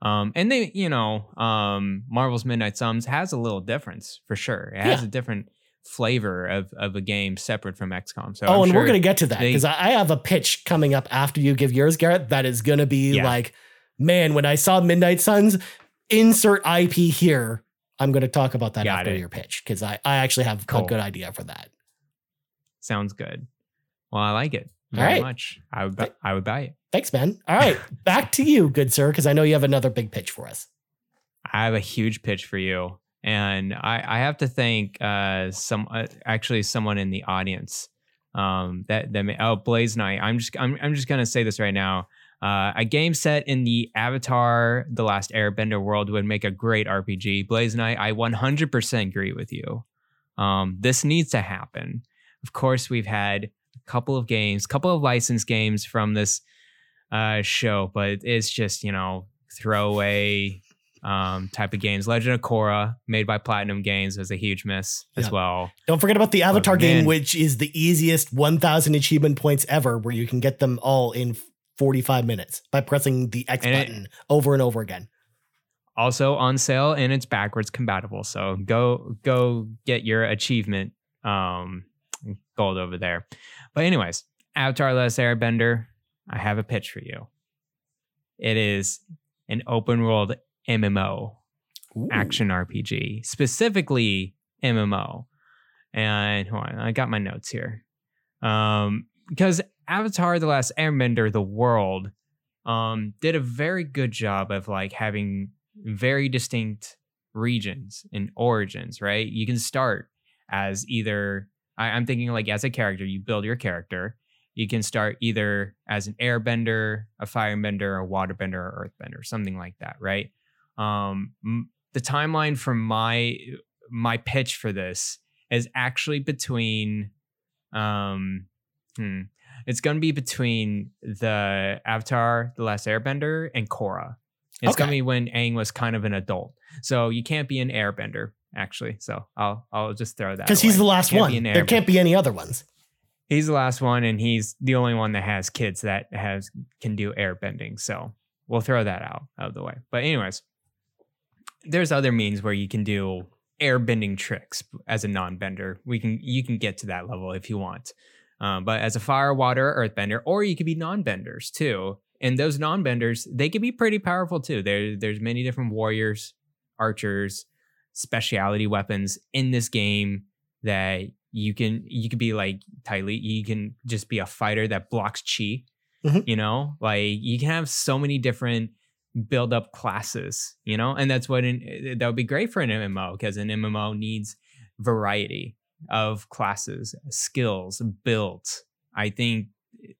Um, and they, you know, um, Marvel's Midnight Suns has a little difference for sure. It has Yeah. a different flavor of of a game separate from XCOM. So oh, I'm and sure we're gonna get to that because I, I have a pitch coming up after you give yours, Garrett. That is gonna be Yeah. like, man, when I saw Midnight Suns, insert IP here. I'm gonna talk about that Got after it. your pitch because I, I actually have a good idea for that. sounds good. Well, I like it very right. much. I would bu- I would buy it. Thanks, man. All right, back to you, good sir, because I know you have another big pitch for us. I have a huge pitch for you, and I, I have to thank uh, some uh, actually someone in the audience um, that that may, oh Blaze Knight. I'm just I'm I'm just gonna say this right now. Uh, a game set in the Avatar: The Last Airbender world would make a great RPG. Blaze Knight, I 100% agree with you. Um, this needs to happen. Of course, we've had a couple of games, couple of licensed games from this uh, show, but it's just you know throwaway um, type of games. Legend of Korra, made by Platinum Games, was a huge miss as well. Don't forget about the Avatar game, which is the easiest 1,000 achievement points ever, where you can get them all in 45 minutes by pressing the X And it- button over and over again. Also on sale and it's backwards compatible. So go go get your achievement um, gold over there. But anyways, Avatar: Last Airbender, I have a pitch for you. It is an open world MMO. Ooh. action RPG, specifically MMO. And hold on, I got my notes here. Um, because Avatar: The Last Airbender, the world, um, did a very good job of like having very distinct regions and origins. Right, you can start as either I, I'm thinking like as a character, you build your character. You can start either as an airbender, a firebender, a waterbender, or earthbender, something like that, right? Um, the timeline for my my pitch for this is actually between um hmm, it's gonna be between the Avatar, The Last Airbender, and Korra. It's gonna be when Aang was kind of an adult. So you can't be an airbender, actually. So I'll I'll just throw that. Because he's the last one. There can't be any other ones. He's the last one, and he's the only one that has kids that has can do airbending. So we'll throw that out out of the way. But anyways, there's other means where you can do air bending tricks as a non-bender. We can you can get to that level if you want. Um, but as a fire, water, earthbender, or you could be non-benders too. And those non-benders, they can be pretty powerful too. There, there's many different warriors, archers, speciality weapons in this game that you can you could be like Ty Lee, you can just be a fighter that blocks chi. Mhm. You know, like you can have so many different build up classes, you know, and that's what an, that would be great for an MMO because an MMO needs variety of classes, skills, builds. I think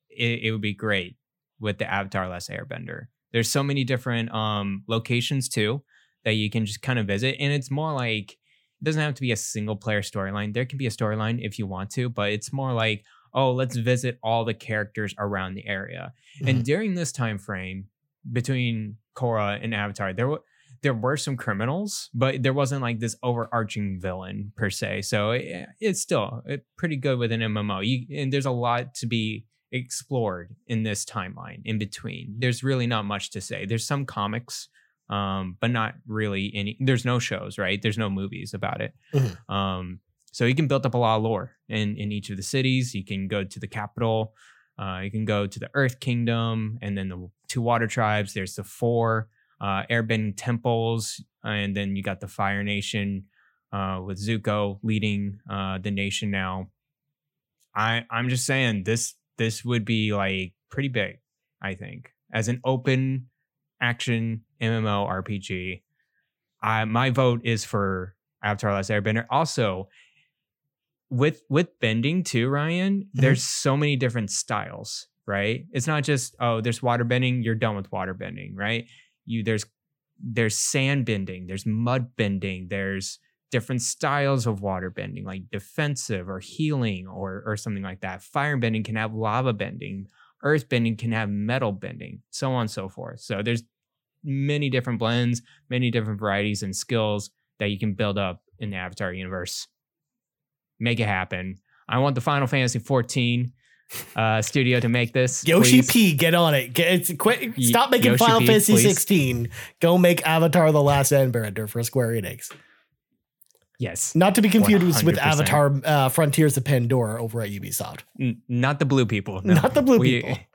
it, it would be great with the Avatar Last Airbender. There's so many different um locations too that you can just kind of visit, and it's more like it doesn't have to be a single player storyline. There can be a storyline if you want to, but it's more like oh, let's visit all the characters around the area. And during this time frame between Korra and Avatar, there were there were some criminals, but there wasn't like this overarching villain per se. So it, it's still uh, pretty good with an MMO. You, and there's a lot to be explored in this timeline in between. There's really not much to say. There's some comics, um, but not really any. There's no shows, right? There's no movies about it. Mhm. Um, so you can build up a lot of lore in in each of the cities. You can go to the capital. Uh, you can go to the Earth Kingdom, and then the two water tribes. There's the four uh, airbending temples, and then you got the Fire Nation uh, with Zuko leading uh, the nation now. I I'm just saying this this would be like pretty big. I think as an open action MMO RPG, I my vote is for Avatar: Last Airbender. Also, with with bending too, Ryan. Mm-hmm. There's so many different styles, right? It's not just oh, there's water bending. You're done with water bending, right? You there's there's sand bending. There's mud bending. There's different styles of water bending, like defensive or healing or or something like that. Fire bending can have lava bending. Earth bending can have metal bending, so on and so forth. So there's many different blends, many different varieties and skills that you can build up in the Avatar universe. Make it happen. I want the Final Fantasy 14 uh, studio to make this. Yoshi please. P, get on it. Get quick. Stop making Yoshi Final P, Fantasy please. 16. Go make Avatar: The Last Airbender for Square Enix. Yes. Not to be confused with 100%. Avatar: uh, Frontiers of Pandora over at Ubisoft. N- not the blue people. no. Not the blue We- people.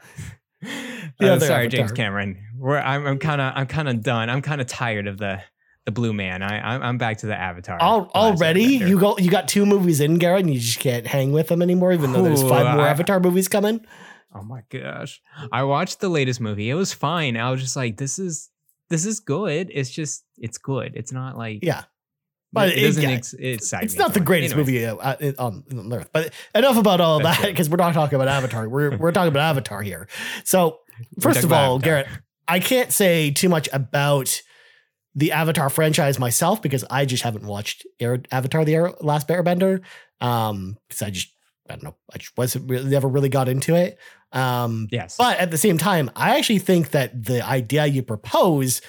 Uh, other sorry, James Cameron. We're, I'm kind of, I'm kind of done. I'm kind of tired of the, the blue man. I, I'm, I'm back to the Avatar. Al- The Last already, Airbender. you go. You got two movies in, Garrett, and you just can't hang with them anymore. Even though there's five more I- Avatar movies coming. Oh my gosh. I watched the latest movie. It was fine. I was just like, this is this is good. It's just it's good. It's not like Yeah, but it, it- doesn't yeah, ex- excite it's not the greatest Anyways, movie uh, uh, on, on earth. But enough about all That's that because we're not talking about Avatar. We're we're talking about Avatar here. So first of all, Avatar. Garrett, I can't say too much about the Avatar franchise myself because I just haven't watched Air, Avatar: The Air, Last Airbender. Um, because I just I don't know, I just wasn't really never really got into it. Um, Yes. but at the same time, I actually think that the idea you propose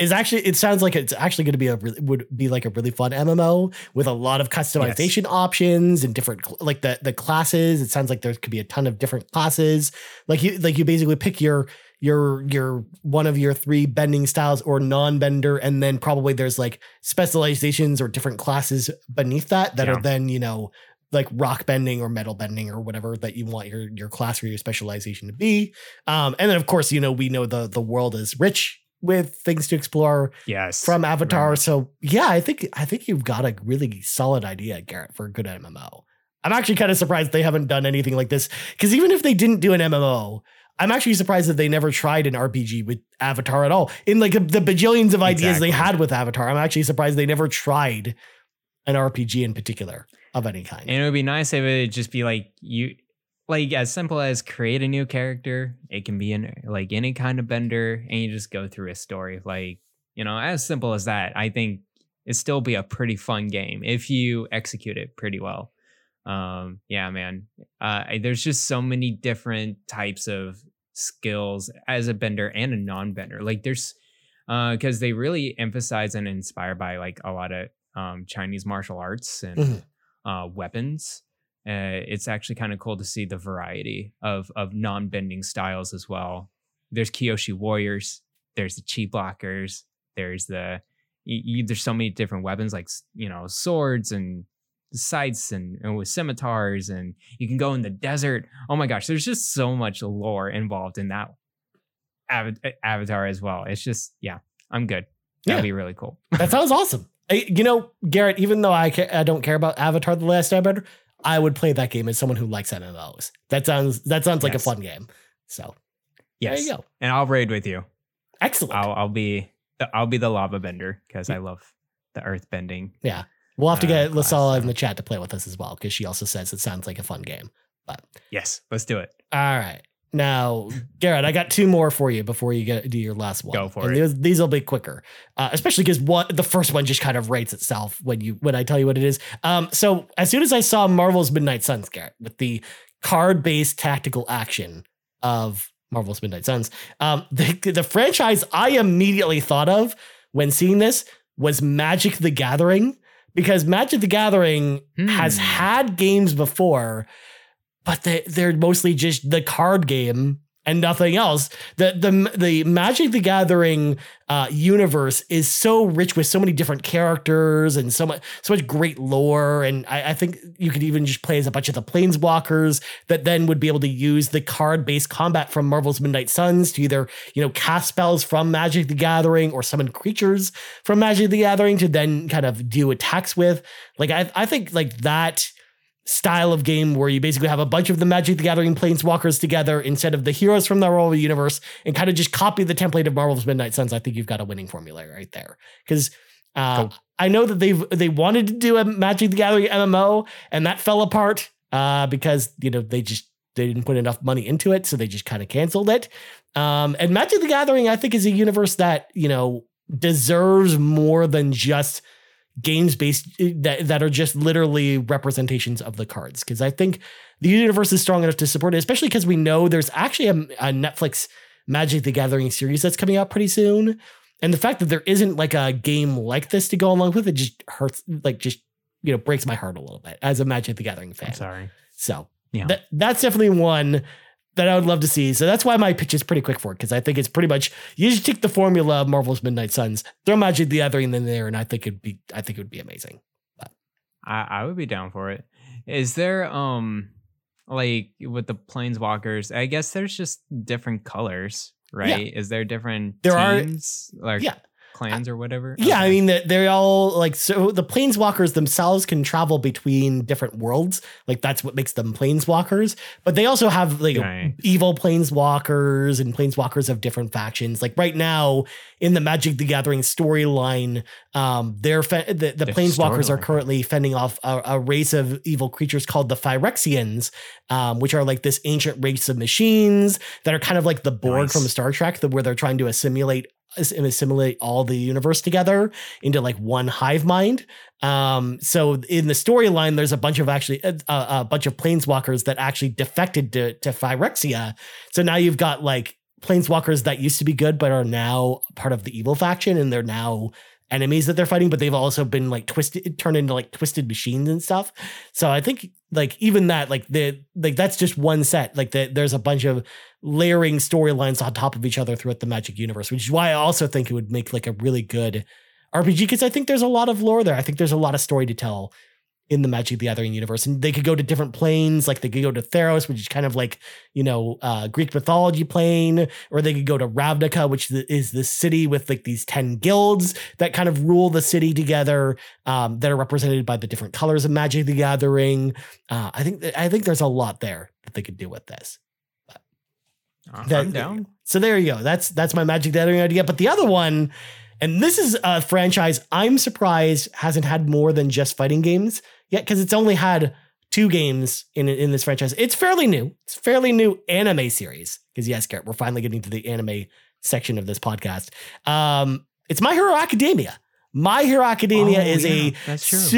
is actually it sounds like it's actually going to be a really, would be like a really fun MMO with a lot of customization options and different like the the classes. It sounds like there could be a ton of different classes. Like you like you basically pick your your your one of your three bending styles or non-bender and then probably there's like specializations or different classes beneath that that Yeah. are then you know like rock bending or metal bending or whatever that you want your your class or your specialization to be um and then of course you know we know the the world is rich with things to explore yes. from avatar. Much. so yeah i think i think you've got a really solid idea garrett for a good mmo i'm actually kind of surprised they haven't done anything like this because even if they didn't do an mmo i'm actually surprised that they never tried an rpg with avatar at all. In like the, the bajillions of ideas they had with avatar i'm actually surprised they never tried an rpg in particular of any kind. And it would be nice if it would just be like you like as simple as create a new character. It can be in like any kind of bender and you just go through a story like, you know, as simple as that. I think it still be a pretty fun game if you execute it pretty well. Um, yeah, man. Uh, there's just so many different types of skills as a bender and a non-bender. Like there's because they really emphasize and inspire by like a lot of um, Chinese martial arts and Mhm. uh, weapons. Uh, it's actually kind of cool to see the variety of of non-bending styles as well. There's Kyoshi warriors. There's the chi blockers. There's the there's so many different weapons like you know swords and scythes and, and with scimitars and you can go in the desert. Oh my gosh, there's just so much lore involved in that av- avatar as well. It's just yeah, I'm good. That'd Yeah. be really cool. That sounds awesome. I- You know, Garrett, even though I, ca- I don't care about Avatar The Last Airbender, I would play that game as someone who likes MMOs. That sounds that sounds like a fun game. So Yes, there you go. and I'll raid with you. Excellent. I'll I'll be the, I'll be the lava bender because I love the earth bending. yeah. We'll have to uh, get class, Lasala in the chat to play with us as well, because she also says it sounds like a fun game. But Yes, let's do it. all right. Now, Garrett, I got two more for you before you get do your last one. Go for and it. These, these will be quicker, uh, especially because one the first one just kind of rates itself when you when I tell you what it is. Um, so as soon as I saw Marvel's Midnight Suns, Garrett, with the card based tactical action of Marvel's Midnight Suns, um, the the franchise I immediately thought of when seeing this was Magic the Gathering because Magic the Gathering has Hmm. had games before, but they, they're mostly just the card game and nothing else. The the the Magic the Gathering uh, universe is so rich with so many different characters and so much so much great lore. And I, I think you could even just play as a bunch of the planeswalkers that then would be able to use the card based combat from Marvel's Midnight Suns to either you know cast spells from Magic the Gathering or summon creatures from Magic the Gathering to then kind of do attacks with. Like I I think like that style of game where you basically have a bunch of the Magic the Gathering planeswalkers together instead of the heroes from the Marvel universe and kind of just copy the template of Marvel's Midnight Suns, I think you've got a winning formula right there. Because Uh, Cool. I know that they've they wanted to do a Magic the Gathering MMO, and that fell apart uh, because you know they just they didn't put enough money into it, so they just kind of canceled it. Um, and Magic the Gathering, I think, is a universe that you know deserves more than just games based eh, that that are just literally representations of the cards. Because I think the universe is strong enough to support it, especially because we know there's actually a, a Netflix Magic the Gathering series that's coming out pretty soon. And the fact that there isn't like a game like this to go along with it just hurts, like just you know breaks my heart a little bit as a Magic the Gathering fan. I'm sorry. So Yeah. that, that's definitely one that I would love to see. So that's why my pitch is pretty quick for it because I think it's pretty much you just take the formula of Marvel's Midnight Suns, throw Magic the Gathering in there, and I think it'd be I think it would be amazing. I, I would be down for it. Is there um like with the planeswalkers? I guess there's just different colors, right? Is there different There are- teams like Yeah. Clans or whatever? Yeah, I mean that they're all like so the planeswalkers themselves can travel between different worlds. Like that's what makes them planeswalkers. But they also have like Right. evil planeswalkers and planeswalkers of different factions. Like right now in the Magic the Gathering storyline, um, they're fe- the, the The planeswalkers are currently fending off a, a race of evil creatures called the Phyrexians, um, which are like this ancient race of machines that are kind of like the Borg Nice. from Star Trek, the, where they're trying to assimilate assimilate all the universe together into like one hive mind. Um, so in the storyline, there's a bunch of actually a, a, a bunch of planeswalkers that actually defected to to Phyrexia. So now you've got like planeswalkers that used to be good but are now part of the evil faction, and they're now enemies that they're fighting. But they've also been like twisted, turned into like twisted machines and stuff. So I think like even that like the like that's just one set. Like the, there's a bunch of layering storylines on top of each other throughout the Magic universe, which is why I also think it would make like a really good RPG because I think there's a lot of lore there. I think there's a lot of story to tell in the Magic the Gathering universe, and they could go to different planes. Like they could go to Theros, which is kind of like you know uh, Greek mythology plane, or they could go to Ravnica, which is the city with like these ten guilds that kind of rule the city together, um, that are represented by the different colors of Magic the Gathering. Uh, I think I think there's a lot there that they could do with this. I'm that- down. So there you go. That's that's my Magic the Gathering idea. But the other one, and this is a franchise I'm surprised hasn't had more than just fighting games yet, because it's only had two games in in this franchise. It's fairly new. It's a fairly new anime series. Because yes, Garrett, we're finally getting to the anime section of this podcast. Um, it's My Hero Academia. My Hero Academia Oh, is yeah, a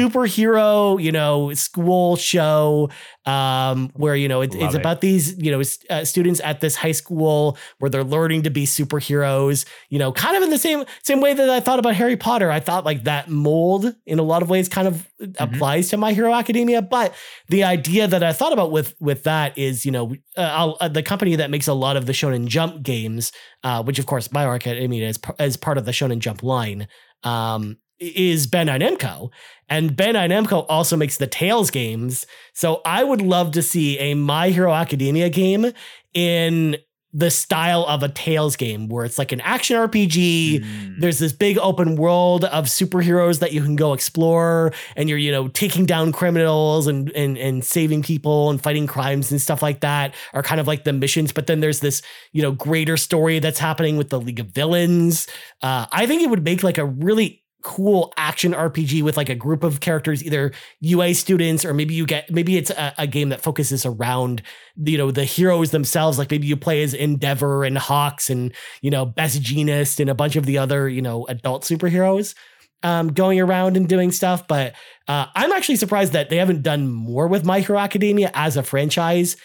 superhero, you know, school show um, where you know it, it's it. about these you know uh, students at this high school where they're learning to be superheroes. You know, kind of in the same same way that I thought about Harry Potter. I thought like that mold in a lot of ways kind of Mm-hmm. applies to My Hero Academia. But the idea that I thought about with with that is you know uh, uh, the company that makes a lot of the Shonen Jump games, uh, which of course My Hero Academia is is part of the Shonen Jump line. Um, is Bandai Namco, and Bandai Namco also makes the Tales games. So I would love to see a My Hero Academia game in the style of a Tales game, where it's like an action RPG. Mm. There's this big open world of superheroes that you can go explore, and you're you know taking down criminals and and and saving people and fighting crimes and stuff like that are kind of like the missions. But then there's this you know greater story that's happening with the League of Villains. Uh, I think it would make like a really cool action RPG with like a group of characters, either UA students or maybe you get maybe it's a, a game that focuses around you know the heroes themselves. Like maybe you play as Endeavor and Hawks and you know Best Jeanist and a bunch of the other you know adult superheroes um, going around and doing stuff. But uh, I'm actually surprised that they haven't done more with My Hero Academia as a franchise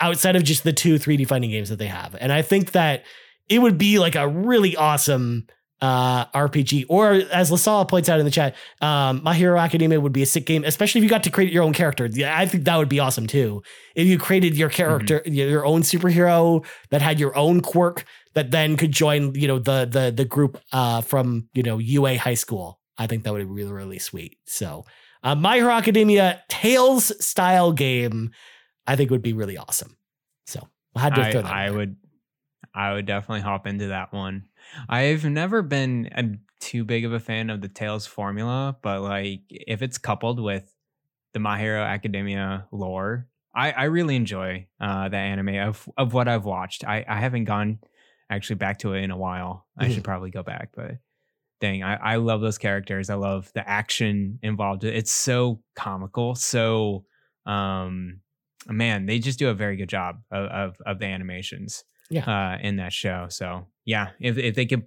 outside of just the two 3D fighting games that they have. And I think that it would be like a really awesome uh, RPG. Or as Lasala points out in the chat, um, My Hero Academia would be a sick game, especially if you got to create your own character. I think that would be awesome too. If you created your character, your own superhero that had your own quirk that then could join, you know, the the the group uh, from you know UA high school. I think that would be really really sweet. So, uh, My Hero Academia Tales style game, I think would be really awesome. So I had to I, throw that. I would I would definitely hop into that one. I've never been a, too big of a fan of the Tales formula, but like if it's coupled with the My Hero Academia lore, I, I really enjoy uh, the anime of of what I've watched. I, I haven't gone actually back to it in a while. I Mhm. should probably go back, but dang, I, I love those characters. I love the action involved. It's so comical. So, um, man, they just do a very good job of of, of the animations. Yeah. Uh, in that show. So yeah, if if they could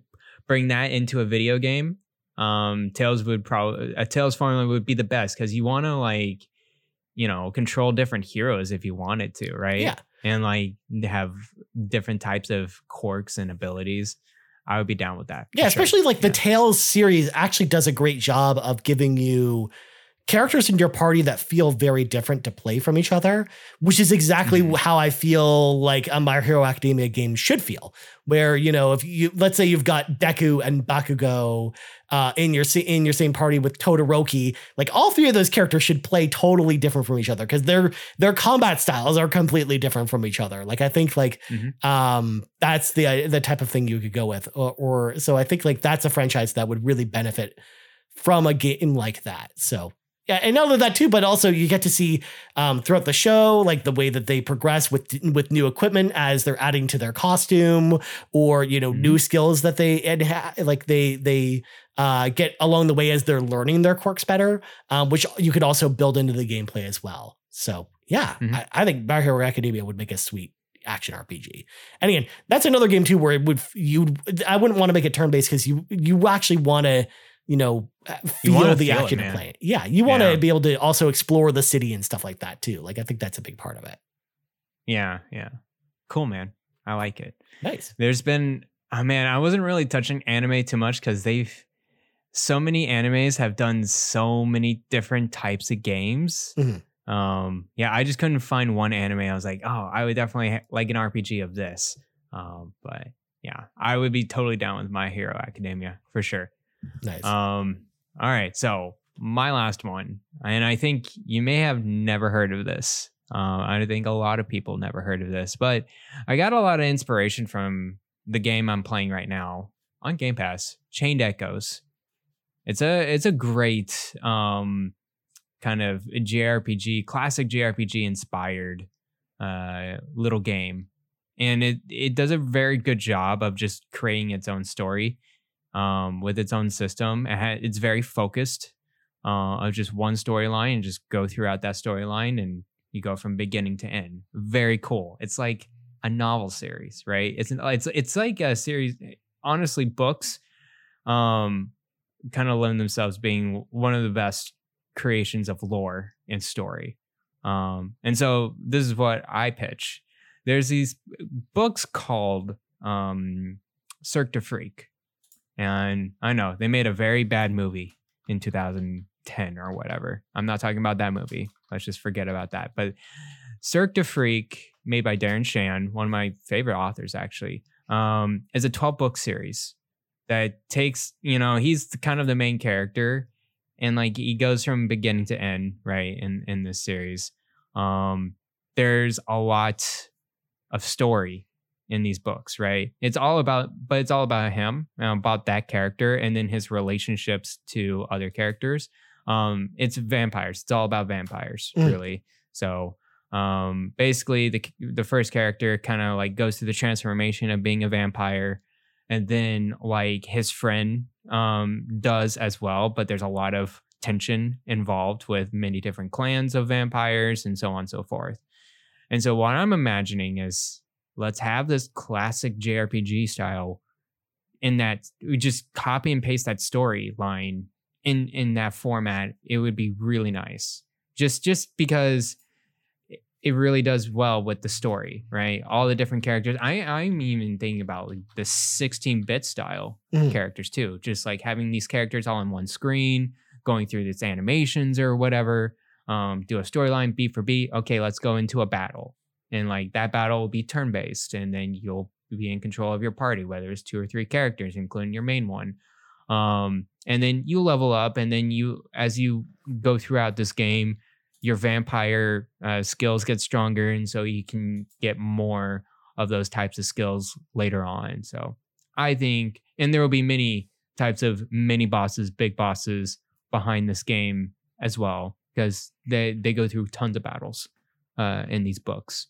bring that into a video game, um, Tales would probably a Tales formula would be the best because you want to like, you know, control different heroes if you wanted to, right? Yeah. And like have different types of quirks and abilities. I would be down with that. Yeah, for sure. especially like the Yeah. Tales series actually does a great job of giving you characters in your party that feel very different to play from each other, which is exactly Mhm. how I feel like a My Hero Academia game should feel. Where you know, if you let's say you've got Deku and Bakugo uh, in your in your same party with Todoroki, like all three of those characters should play totally different from each other because their their combat styles are completely different from each other. Like I think like Mhm. um that's the the type of thing you could go with or, or so i think like that's a franchise that would really benefit from a game like that so yeah and not only that too but also you get to see um throughout the show like the way that they progress with with new equipment as they're adding to their costume or you know new skills that they and like they they uh get along the way as they're learning their quirks better um which you could also build into the gameplay as well so yeah Mhm. I, I think My Hero Academia would make a sweet action RPG. And again, that's another game too where it would you I wouldn't want to make it turn based because you you actually want to you know uh, You feel the feel action and man. play it. Yeah, you want to Yeah. be able to also explore the city and stuff like that too. Like I think that's a big part of it. Yeah, yeah. Cool, man. I like it. Nice. There's been, oh man, I wasn't really touching anime too much because they've, so many animes have done so many different types of games. Mhm. Um, yeah, I just couldn't find one anime. I was like, oh, I would definitely ha- like an RPG of this. Um, but yeah, I would be totally down with My Hero Academia for sure. Nice. Um, all right, so my last one, and I think you may have never heard of this. Uh, I think a lot of people never heard of this, but I got a lot of inspiration from the game I'm playing right now on Game Pass, Chained Echoes. It's a it's a great um kind of JRPG, classic JRPG inspired uh little game. And it it does a very good job of just creating its own story um with its own system. It ha- it's very focused uh of just one storyline and just go throughout that storyline and you go from beginning to end. Very cool. It's like a novel series, right? It's an, it's it's like a series honestly books um kind of lend themselves being one of the best creations of lore and story. Um and so this is what I pitch. There's these books called um Cirque de Freak. And I know they made a very bad movie in 2010 or whatever. I'm not talking about that movie. Let's just forget about that. But Cirque de Freak, made by Darren Shan, one of my favorite authors actually, um, is a 12 book series that takes, you know, he's kind of the main character and like he goes from beginning to end, right, in in this series. Um, there's a lot of story in these books, right? It's all about, but it's all about him, uh, about that character, and then his relationships to other characters. Um, it's vampires. It's all about vampires, Mm. really. So, um, basically, the the first character kind of like goes through the transformation of being a vampire, and then like his friend um does as well. But there's a lot of tension involved with many different clans of vampires and so on and so forth. And so what I'm imagining is let's have this classic JRPG style in that we just copy and paste that storyline in in that format. It would be really nice. Just just because it- really does well with the story, right? All the different characters. I I'm even thinking about like the 16-bit style Mhm. characters too. Just like having these characters all on one screen, going through these animations or whatever. Um, do a storyline beat for beat. Okay, let's go into a battle and like that battle will be turn based and then you'll be in control of your party whether it's two or three characters including your main one. Um and then you level up and then you as you go throughout this game your vampire uh, skills get stronger and so you can get more of those types of skills later on. So i think and there will be many types of mini bosses big bosses behind this game as well because they they go through tons of battles uh, in these books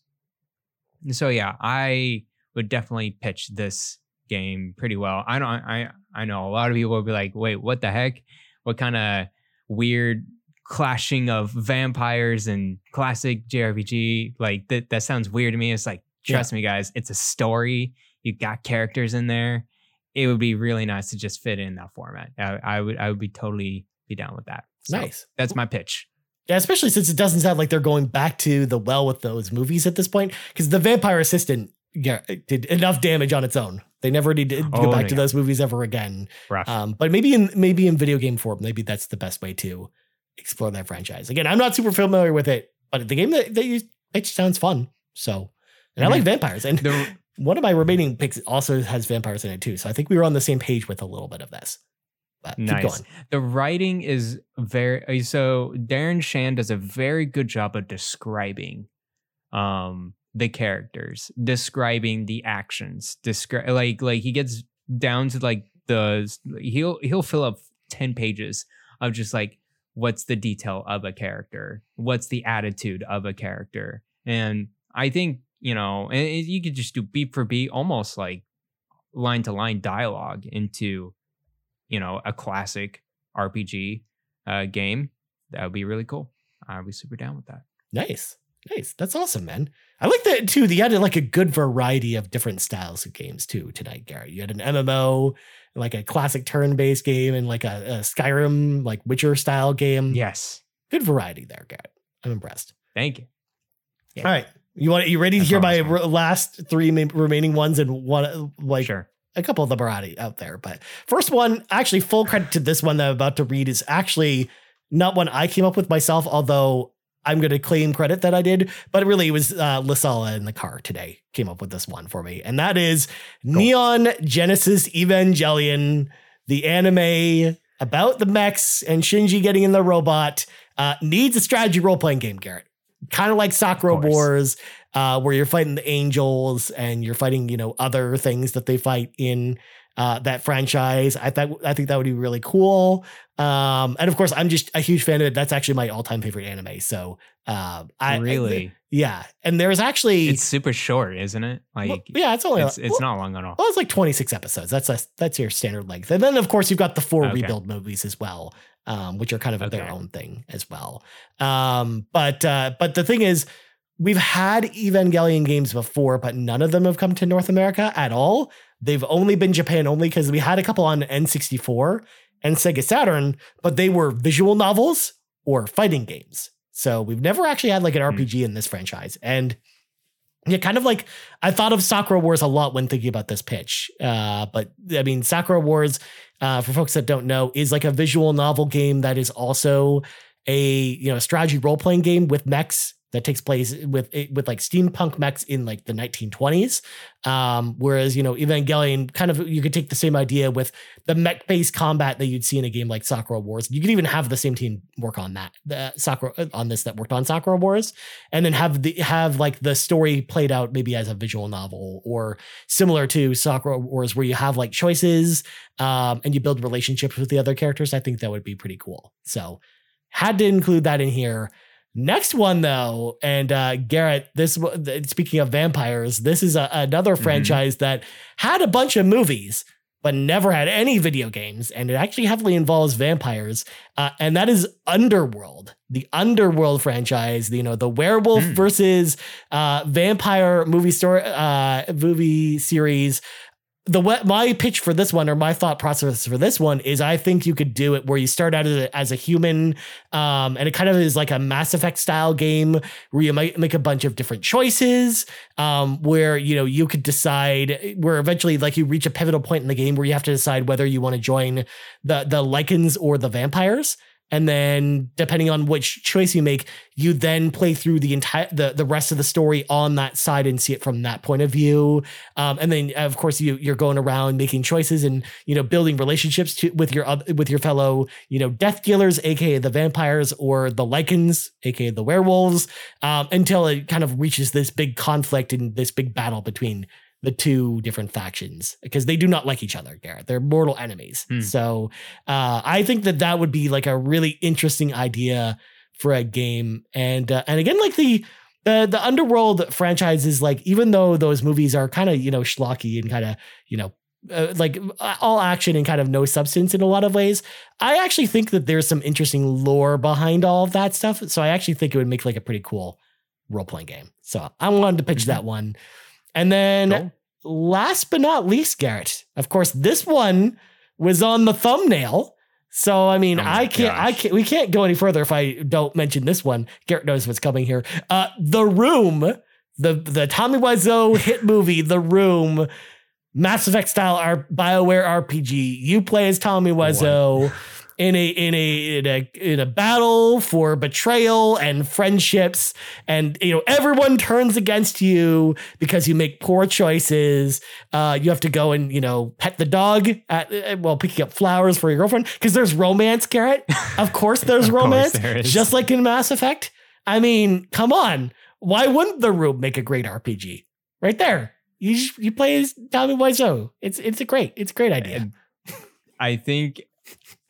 so yeah, I would definitely pitch this game pretty well. I don't I I know a lot of people will be like, wait, what the heck? What kind of weird clashing of vampires and classic JRPG? Like that that sounds weird to me. It's like, trust me, guys, it's a story. You got characters in there. It would be really nice to just fit in that format. I, I would I would be totally be down with that. So nice. That's my pitch. Yeah, especially since it doesn't sound like they're going back to the well with those movies at this point, because the Vampire Assistant yeah, did enough damage on its own. They never need to Oh, go back yeah. to those movies ever again. Um, but maybe in maybe in video game form, maybe that's the best way to explore that franchise. Again, I'm not super familiar with it, but the game that, you pitched sounds fun. So, and I like vampires. And The- one of my remaining picks also has vampires in it too. So I think we were on the same page with a little bit of this. Nice. the writing is very so Darren Shan does a very good job of describing um the characters, describing the actions, describe like like he gets down to like the he'll he'll fill up 10 pages of just like what's the detail of a character, what's the attitude of a character. And I think, you know, and you could just do beat for beat almost like line to line dialogue into you know, a classic RPG uh, game, that would be really cool. I'd be super down with that. Nice. Nice. That's awesome, man. I like that too. You had like a good variety of different styles of games too tonight, Gary. You had an MMO, like a classic turn-based game, and like a, a Skyrim, like Witcher style game. Yes. Good variety there, Garrett. I'm impressed. Thank you. Yeah. All right. You want you ready to I hear my r- last three ma- remaining ones and one like sure. A couple of them are already out there. But first one, actually, full credit to this one that I'm about to read is actually not one I came up with myself, although I'm going to claim credit that I did. But really, it was uh, Lasala in the car today came up with this one for me, and that is Neon Genesis Evangelion, the anime about the mechs and Shinji getting in the robot. Uh, needs a strategy role playing game, Garrett. Kind of like Sakura Of. Wars, uh, where you're fighting the angels and you're fighting, you know, other things that they fight in uh, that franchise. I thought I think that would be really cool. Um, and of course, I'm just a huge fan of it. That's actually my all-time favorite anime. So, uh, I really? yeah. And there's actually, it's super short, isn't it? Like, well, yeah, it's only it's, it's well, not long at all. well, it's like 26 episodes. That's a, that's your standard length. And then of course you've got the four Okay. rebuild movies as well, um, which are kind of their own thing as well. Um, but uh, but the thing is, we've had Evangelion games before, but none of them have come to North America at all. They've only been Japan only because we had a couple on N64 and Sega Saturn, but they were visual novels or fighting games. So we've never actually had like an Hmm. RPG in this franchise. And yeah, kind of like I thought of Sakura Wars a lot when thinking about this pitch. Uh, but I mean, Sakura Wars, uh, for folks that don't know, is like a visual novel game that is also a you know strategy role playing game with mechs that takes place with with like steampunk mechs in like the 1920s. Um, whereas you know Evangelion kind of you could take the same idea with the mech based combat that you'd see in a game like Sakura Wars. You could even have the same team work on that the Sakura uh, on this that worked on Sakura Wars, and then have the have like the story played out maybe as a visual novel or similar to Sakura Wars where you have like choices um, and you build relationships with the other characters. I think that would be pretty cool. So had to include that in here. Next one though, and uh, Garrett, this speaking of vampires, this is a, another Mhm. franchise that had a bunch of movies but never had any video games, and it actually heavily involves vampires, uh, and that is Underworld, the Underworld franchise. You know, the werewolf Hmm. versus uh, vampire movie story, uh, movie series the my pitch for this one or my thought process for this one is I think you could do it where you start out as a, as a human, um, and it kind of is like a Mass Effect style game where you might make a bunch of different choices, um, where you know you could decide where eventually like you reach a pivotal point in the game where you have to decide whether you want to join the the Lycans or the vampires. And then, depending on which choice you make, you then play through the entire the, the rest of the story on that side and see it from that point of view. Um, and then, of course, you you're going around making choices and you know building relationships to, with your with your fellow you know death dealers, aka the vampires, or the Lycans, aka the werewolves, um, until it kind of reaches this big conflict and this big battle between the two different factions because they do not like each other, Garrett. They're mortal enemies. Hmm. So uh, I think that that would be like a really interesting idea for a game. And uh, and again, like the the the Underworld franchises, like even though those movies are kind of you know schlocky and kind of you know uh, like all action and kind of no substance in a lot of ways. I actually think that there's some interesting lore behind all of that stuff. So I actually think it would make like a pretty cool role playing game. So I wanted to pitch Mm-hmm. that one. And then Cool. last but not least, Garrett, of course, this one was on the thumbnail. So I mean, Oh I can't, I can't, we can't go any further if I don't mention this one. Garrett knows what's coming here. Uh, The Room, the the Tommy Wiseau hit movie, The Room, Mass Effect style R- Bioware RPG. You play as Tommy Wiseau in a in a in a in a battle for betrayal and friendships, and you know everyone turns against you because you make poor choices. Uh, you have to go and you know pet the dog at uh, well picking up flowers for your girlfriend because there's romance, Garrett. Of course, there's Of course romance, just like in Mass Effect. I mean, come on. Why wouldn't the room make a great RPG? Right there. You just, you play as Tommy Wiseau. It's it's a great it's a great idea. And I think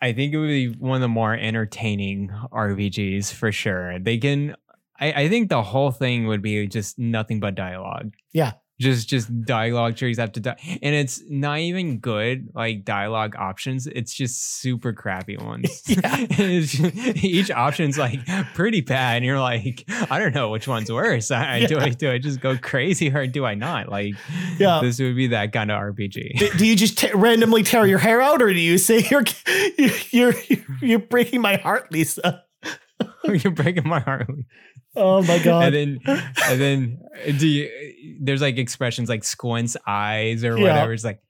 I think it would be one of the more entertaining RPGs for sure. They can I, I think the whole thing would be just nothing but dialogue. Yeah. Just just dialogue trees after di- and it's not even good like dialogue options. It's just super crappy ones. Yeah. Just- each option's like pretty bad, and you're like, I don't know which one's worse. I, Do I do I just go crazy or do I not? Like, Yeah. this would be that kind of RPG. do, do you just t- randomly tear your hair out, or do you say you're you're you're, you're breaking my heart, Lisa? You're breaking my heart. Oh my god! and then and then do you there's like expressions like squints eyes or Yeah. whatever it's like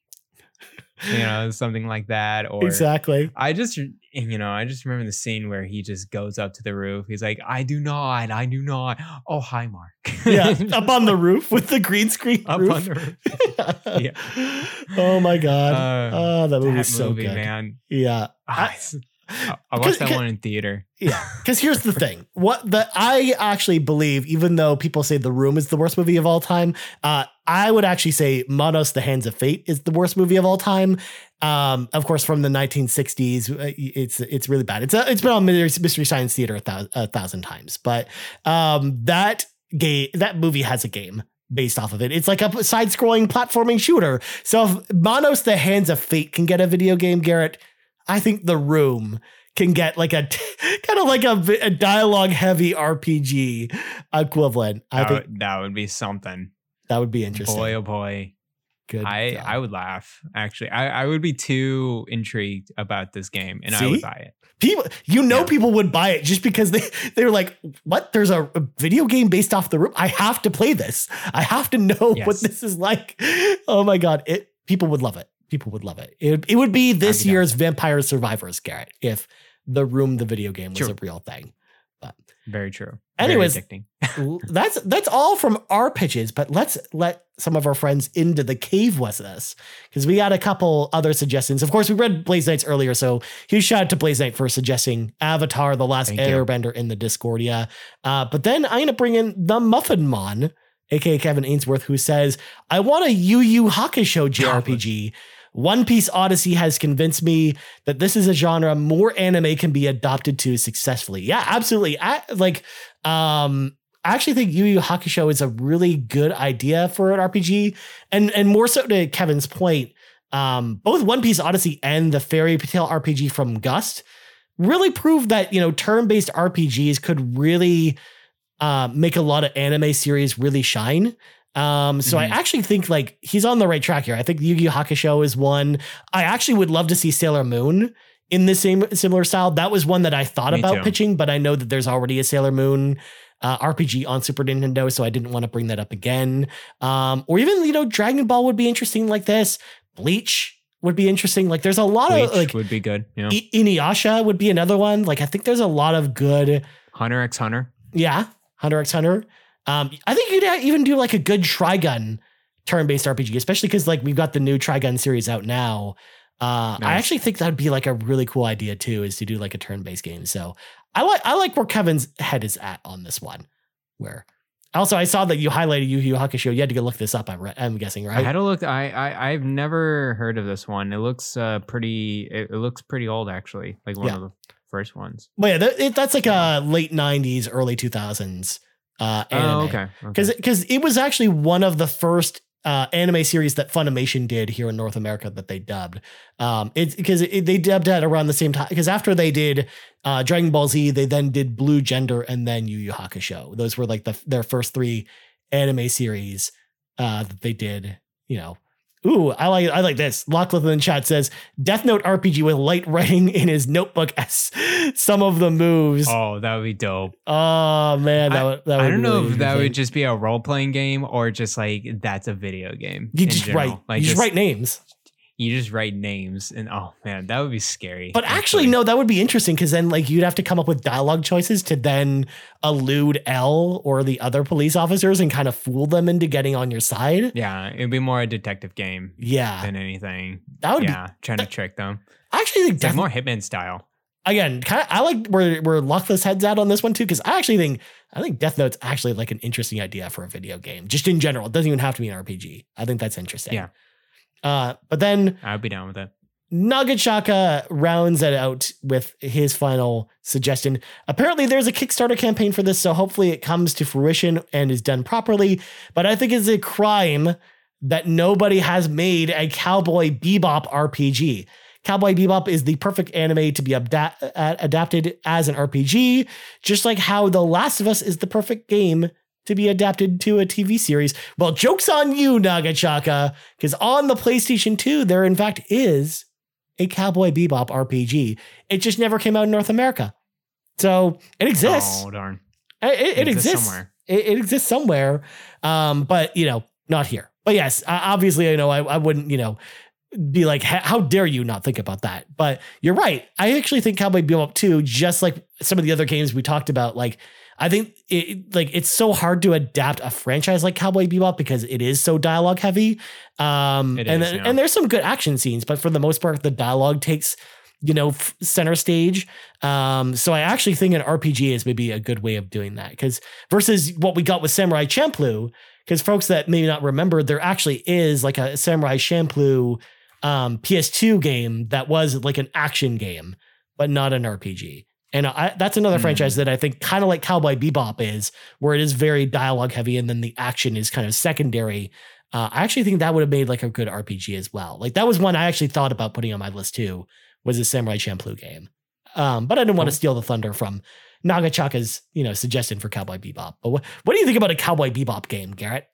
you know something like that or exactly. i just you know i just remember the scene where he just goes up to the roof he's like i do not i do not oh hi mark Yeah, up on the roof with the green screen up roof. on the roof yeah. Oh my god. Uh, oh, that movie's that so movie good. man Yeah. Ah, I- it's- I, watched that one in theater Yeah, because here's the thing: what the I actually believe, even though people say The Room is the worst movie of all time, uh, I would actually say Manos: The Hands of Fate is the worst movie of all time. Um, of course, from the 1960s, uh, it's it's really bad. It's uh, it's been on Mystery Science Theater a, thou- a thousand times, but um, that game that movie has a game based off of it. It's like a side-scrolling platforming shooter. So if Manos: The Hands of Fate can get a video game, Garrett, I think The Room can get like a kind of like a, a dialogue heavy RPG equivalent. I that, think would, that would be something that would be interesting. boy oh boy Good. I. I would laugh. Actually, I, I would be too intrigued about this game, and I would buy it. people, you know, Yeah. people would buy it just because they they were like, "What? There's a, a video game based off the room. I have to play this. I have to know what this is like." Oh my god! It people would love it. People would love it. It, it would be this be year's Vampire Survivors, Garrett, if the room, the video game, was True. a real thing. But Very true. Anyways, Very that's that's all from our pitches, but let's let some of our friends into the cave with us because we got a couple other suggestions. Of course, we read Blaze Knights earlier, so huge shout out to Blaze Knight for suggesting Avatar: The Last Thank you. Airbender in the Discordia. Uh, but then I'm gonna bring in the Muffin Mon, aka Kevin Ainsworth, who says, "I want a Yu Yu Hakusho JRPG." One Piece Odyssey has convinced me that this is a genre more anime can be adopted to successfully. Yeah, absolutely. I, like, um, I actually think Yu Yu Hakusho is a really good idea for an RPG, and and more so to Kevin's point, um, both One Piece Odyssey and the Fairy Tail RPG from Gust really proved that you know turn-based RPGs could really uh, make a lot of anime series really shine. Um, so I Mhm. actually think like he's on the right track here. I think Yu Yu Hakusho is one. I actually would love to see Sailor Moon in the same similar style. That was one that I thought Me about too. pitching, but I know that there's already a Sailor Moon uh, RPG on Super Nintendo, so I didn't want to bring that up again. Um, or even you know Dragon Ball would be interesting like this. Bleach would be interesting. Like there's a lot Bleach of like would be good. Know? I- Inuyasha would be another one. Like I think there's a lot of good. Hunter x Hunter. Yeah, Hunter x Hunter. Um, I think you'd even do like a good Trigun turn-based RPG, especially because like we've got the new Trigun series out now. Uh, I actually think that'd be like a really cool idea too, is to do like a turn-based game. So I like I like where Kevin's head is at on this one. Where also I saw that you highlighted Yu Yu Hakusho. You had to go look this up. I'm, re- I'm guessing, right? I had to look. I, I I've never heard of this one. It looks uh pretty. It, it looks pretty old actually. Like one Yeah. of the first ones. But yeah, that, it, that's like a late '90s, early 2000s uh, anime. Oh, okay. okay. because because it was actually one of the first uh, anime series that Funimation did here in North America that they dubbed. Um, it's because it, they dubbed it around the same time. Because after they did uh, Dragon Ball Z, they then did Blue Gender and then Yu Yu Hakusho. Those were like the their first three anime series uh, that they did. You know, Ooh, I like I like this. Lachlan in the chat says Death Note RPG with light writing in his notebook as some of the moves. Oh, that would be dope. Oh man, that would that would I don't know if that would just be a role playing game or just like that's a video game. you just general. write Like you just write names. You just write names, and oh man, that would be scary. But actually, no, that would be interesting because then like you'd have to come up with dialogue choices to then elude L or the other police officers and kind of fool them into getting on your side. Yeah, it'd be more a detective game Yeah, than anything. that would yeah, trying to trick them. I actually think It's like more Hitman style. again, kind of. I like where where Lachlan's heads out on this one too because I actually think I think Death Note's actually like an interesting idea for a video game, just in general. It doesn't even have to be an RPG. I think that's interesting. Yeah. Uh, but then I'd be down with it. Nagachaka rounds it out with his final suggestion. Apparently, there's a Kickstarter campaign for this, so hopefully it comes to fruition and is done properly. But I think it's a crime that nobody has made a Cowboy Bebop RPG. Cowboy Bebop is the perfect anime to be abda- uh, adapted as an RPG, just like how The Last of Us is the perfect game to be adapted to a TV series. Well, joke's on you, Nagachaka, because on the PlayStation 2, there in fact is a Cowboy Bebop RPG. It just never came out in North America. So it exists. Oh darn! It, it- it exists exists. somewhere. It, it exists somewhere. Um, but you know, not here. But yes, obviously, you know, I, I wouldn't, you know, be like, how dare you not think about that? But you're right. I actually think Cowboy Bebop 2, just like some of the other games we talked about, like I think it like it's so hard to adapt a franchise like Cowboy Bebop because it is so dialogue heavy. Um, and is, then, yeah. and there's some good action scenes, but for the most part, the dialogue takes you know f- center stage. Um, so I actually think an RPG is maybe a good way of doing that because versus what we got with Samurai Champloo. Because folks that maybe not remember, there actually is like a Samurai Champloo um, PS2 game that was like an action game, but not an RPG. And I, that's another Hmm. franchise that I think kind of like Cowboy Bebop is, where it is very dialogue heavy and then the action is kind of secondary. Uh, I actually think that would have made like a good RPG as well. Like that was one I actually thought about putting on my list too, was a Samurai Champloo game. Um, but I didn't want to steal the thunder from Nagachaka's, you know, suggestion for Cowboy Bebop. But what, what do you think about a Cowboy Bebop game, Garret?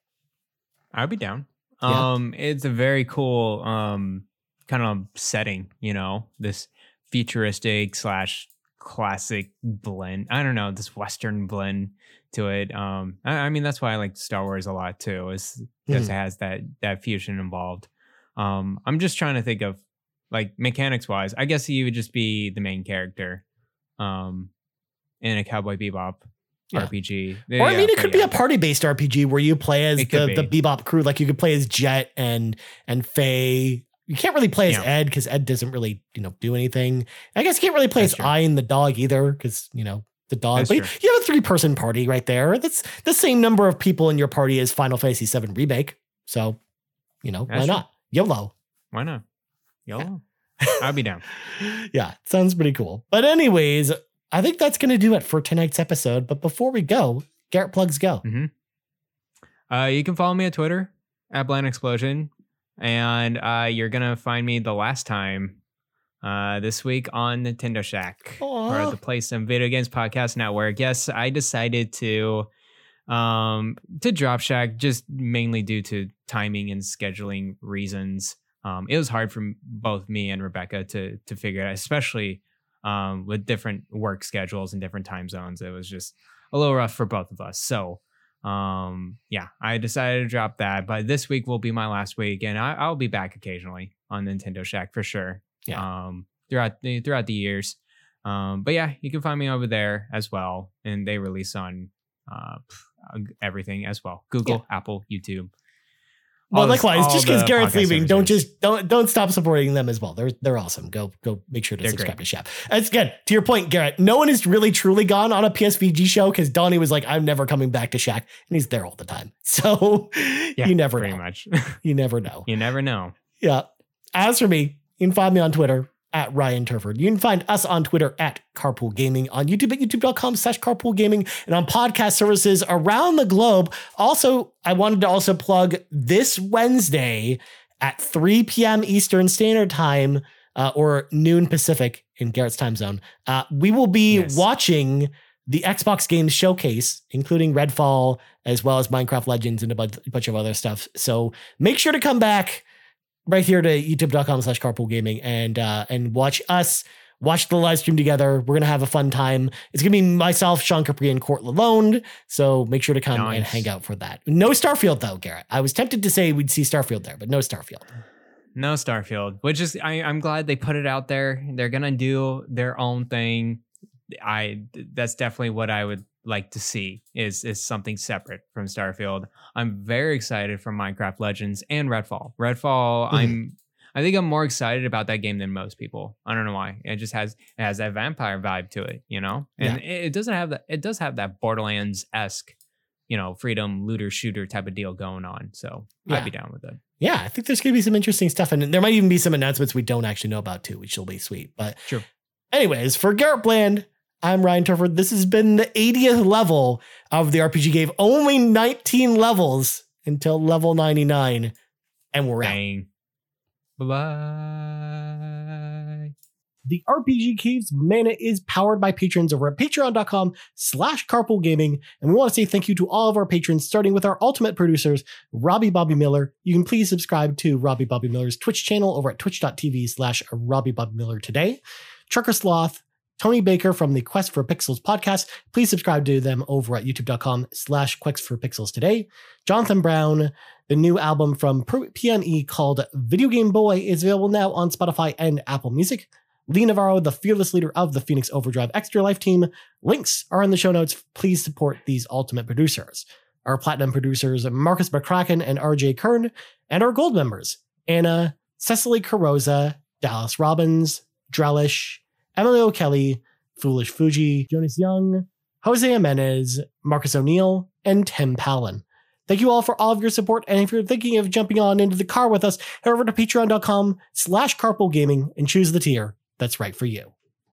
I'd be down. Yeah. Um, it's a very cool um kind of setting, you know, this futuristic slash classic blend. I don't know, this Western blend to it. Um, I, I mean, that's why I like Star Wars a lot too, is because it has that that fusion involved. Um, I'm just trying to think of like mechanics wise. I guess he would just be the main character, um, in a Cowboy Bebop Yeah. RPG. Or I Yeah, mean, it could be a party-based RPG where you play as the, could the. Bebop crew. Like you could play as Jet and and Faye. You can't really play as Yeah. Ed because Ed doesn't really you know do anything. I guess you can't really play That's as true. and the dog either because you know the dog. That's but true. you have a three-person party right there. That's the same number of people in your party as Final Fantasy VII Remake. So you know why true. not? YOLO. Why not? YOLO. I'd be down. yeah, sounds pretty cool. But anyways, I think that's gonna do it for tonight's episode. But before we go, Garret plugs go. Uh, you can follow me on Twitter at Bland Explosion, and uh, you're gonna find me the last time uh, this week on Nintendo Shack Aw. or the Play Some Video Games Podcast Network. Yes, I decided to um to drop Shack just mainly due to timing and scheduling reasons. Um, it was hard for both me and Rebecca to to figure it out, especially um, with different work schedules and different time zones. It was just a little rough for both of us. So um yeah i decided to drop that but this week will be my last week and I, i'll be back occasionally on nintendo shack for sure Yeah. um throughout the throughout the years. Um but yeah you can find me over there as well and they release on uh everything as well google apple youtube Well, likewise, just because Garret's leaving, don't just don't don't stop supporting them as well. They're they're awesome. Go go make sure to They're subscribe great. to Shack. It's good. To your point, Garret, no one is really truly gone on a PSVG show because Donnie was like, I'm never coming back to Shack, and he's there all the time. So yeah you never pretty know. much You never know. you never know Yeah. As for me, you can find me on Twitter at Ryan Turford. You can find us on Twitter at Carpool Gaming, on YouTube at youtube.com slash carpool gaming, and on podcast services around the globe. Also, I wanted to also plug this Wednesday at 3 p.m. Eastern Standard Time uh, or noon Pacific in Garret's time zone. Uh, we will be Yes. watching the Xbox Games Showcase, including Redfall, as well as Minecraft Legends and a bunch, bunch of other stuff. So make sure to come back right here to youtube.com slash carpool gaming and uh, and watch us watch the live stream together. We're gonna have a fun time. It's gonna be myself, Sean Capri, and Court Lalonde. So make sure to come and hang out for that. No Starfield though, Garret. I was tempted to say we'd see Starfield there, but no Starfield. No Starfield, which is I, I'm glad they put it out there. They're gonna do their own thing. I that's definitely what I would like to see is is something separate from Starfield. I'm very excited for Minecraft Legends and Redfall. Redfall. I'm I think I'm more excited about that game than most people. I don't know why. It just has it has that vampire vibe to it, you know, and it, it doesn't have that. It does have that Borderlands esque, you know, freedom looter shooter type of deal going on. So Yeah. I'd be down with it. Yeah, I think there's gonna be some interesting stuff, and there might even be some announcements we don't actually know about too, which will be sweet. But True. anyways, for Garret Bland, I'm Ryan Turford. This has been the 80th level of the RPG Cave. Only 19 levels until level 99, and we're out. Bye bye. The RPG Caves Mana is powered by patrons over at patreon.com slash carpool gaming. And we want to say thank you to all of our patrons, starting with our ultimate producers, Robby Bobby Miller. You can please subscribe to Robby Bobby Miller's Twitch channel over at twitch.tv slash Robby Bobby Miller today. Trucker Sloth, Tony Baker from the Quest for Pixels podcast. Please subscribe to them over at youtube.com slash Quest for Pixels today. Johnathan Brown, the new album from PME called Video Game Boy is available now on Spotify and Apple Music. Lee Navarro, the fearless leader of the Phoenix Overdrive Extra Life team. Links are in the show notes. Please support these ultimate producers. Our platinum producers, Marcus McCracken and RJ Kern, and our gold members, Anna, Cecily Carosa, Dallas Robbins, Drellish, Emily O'Kelly, Foolish Fuji, Jonas Young, Jose Jimenez, Marcus O'Neill, and Tim Palin. Thank you all for all of your support. And if you're thinking of jumping on into the car with us, head over to patreon.com slash carpool gaming and choose the tier that's right for you.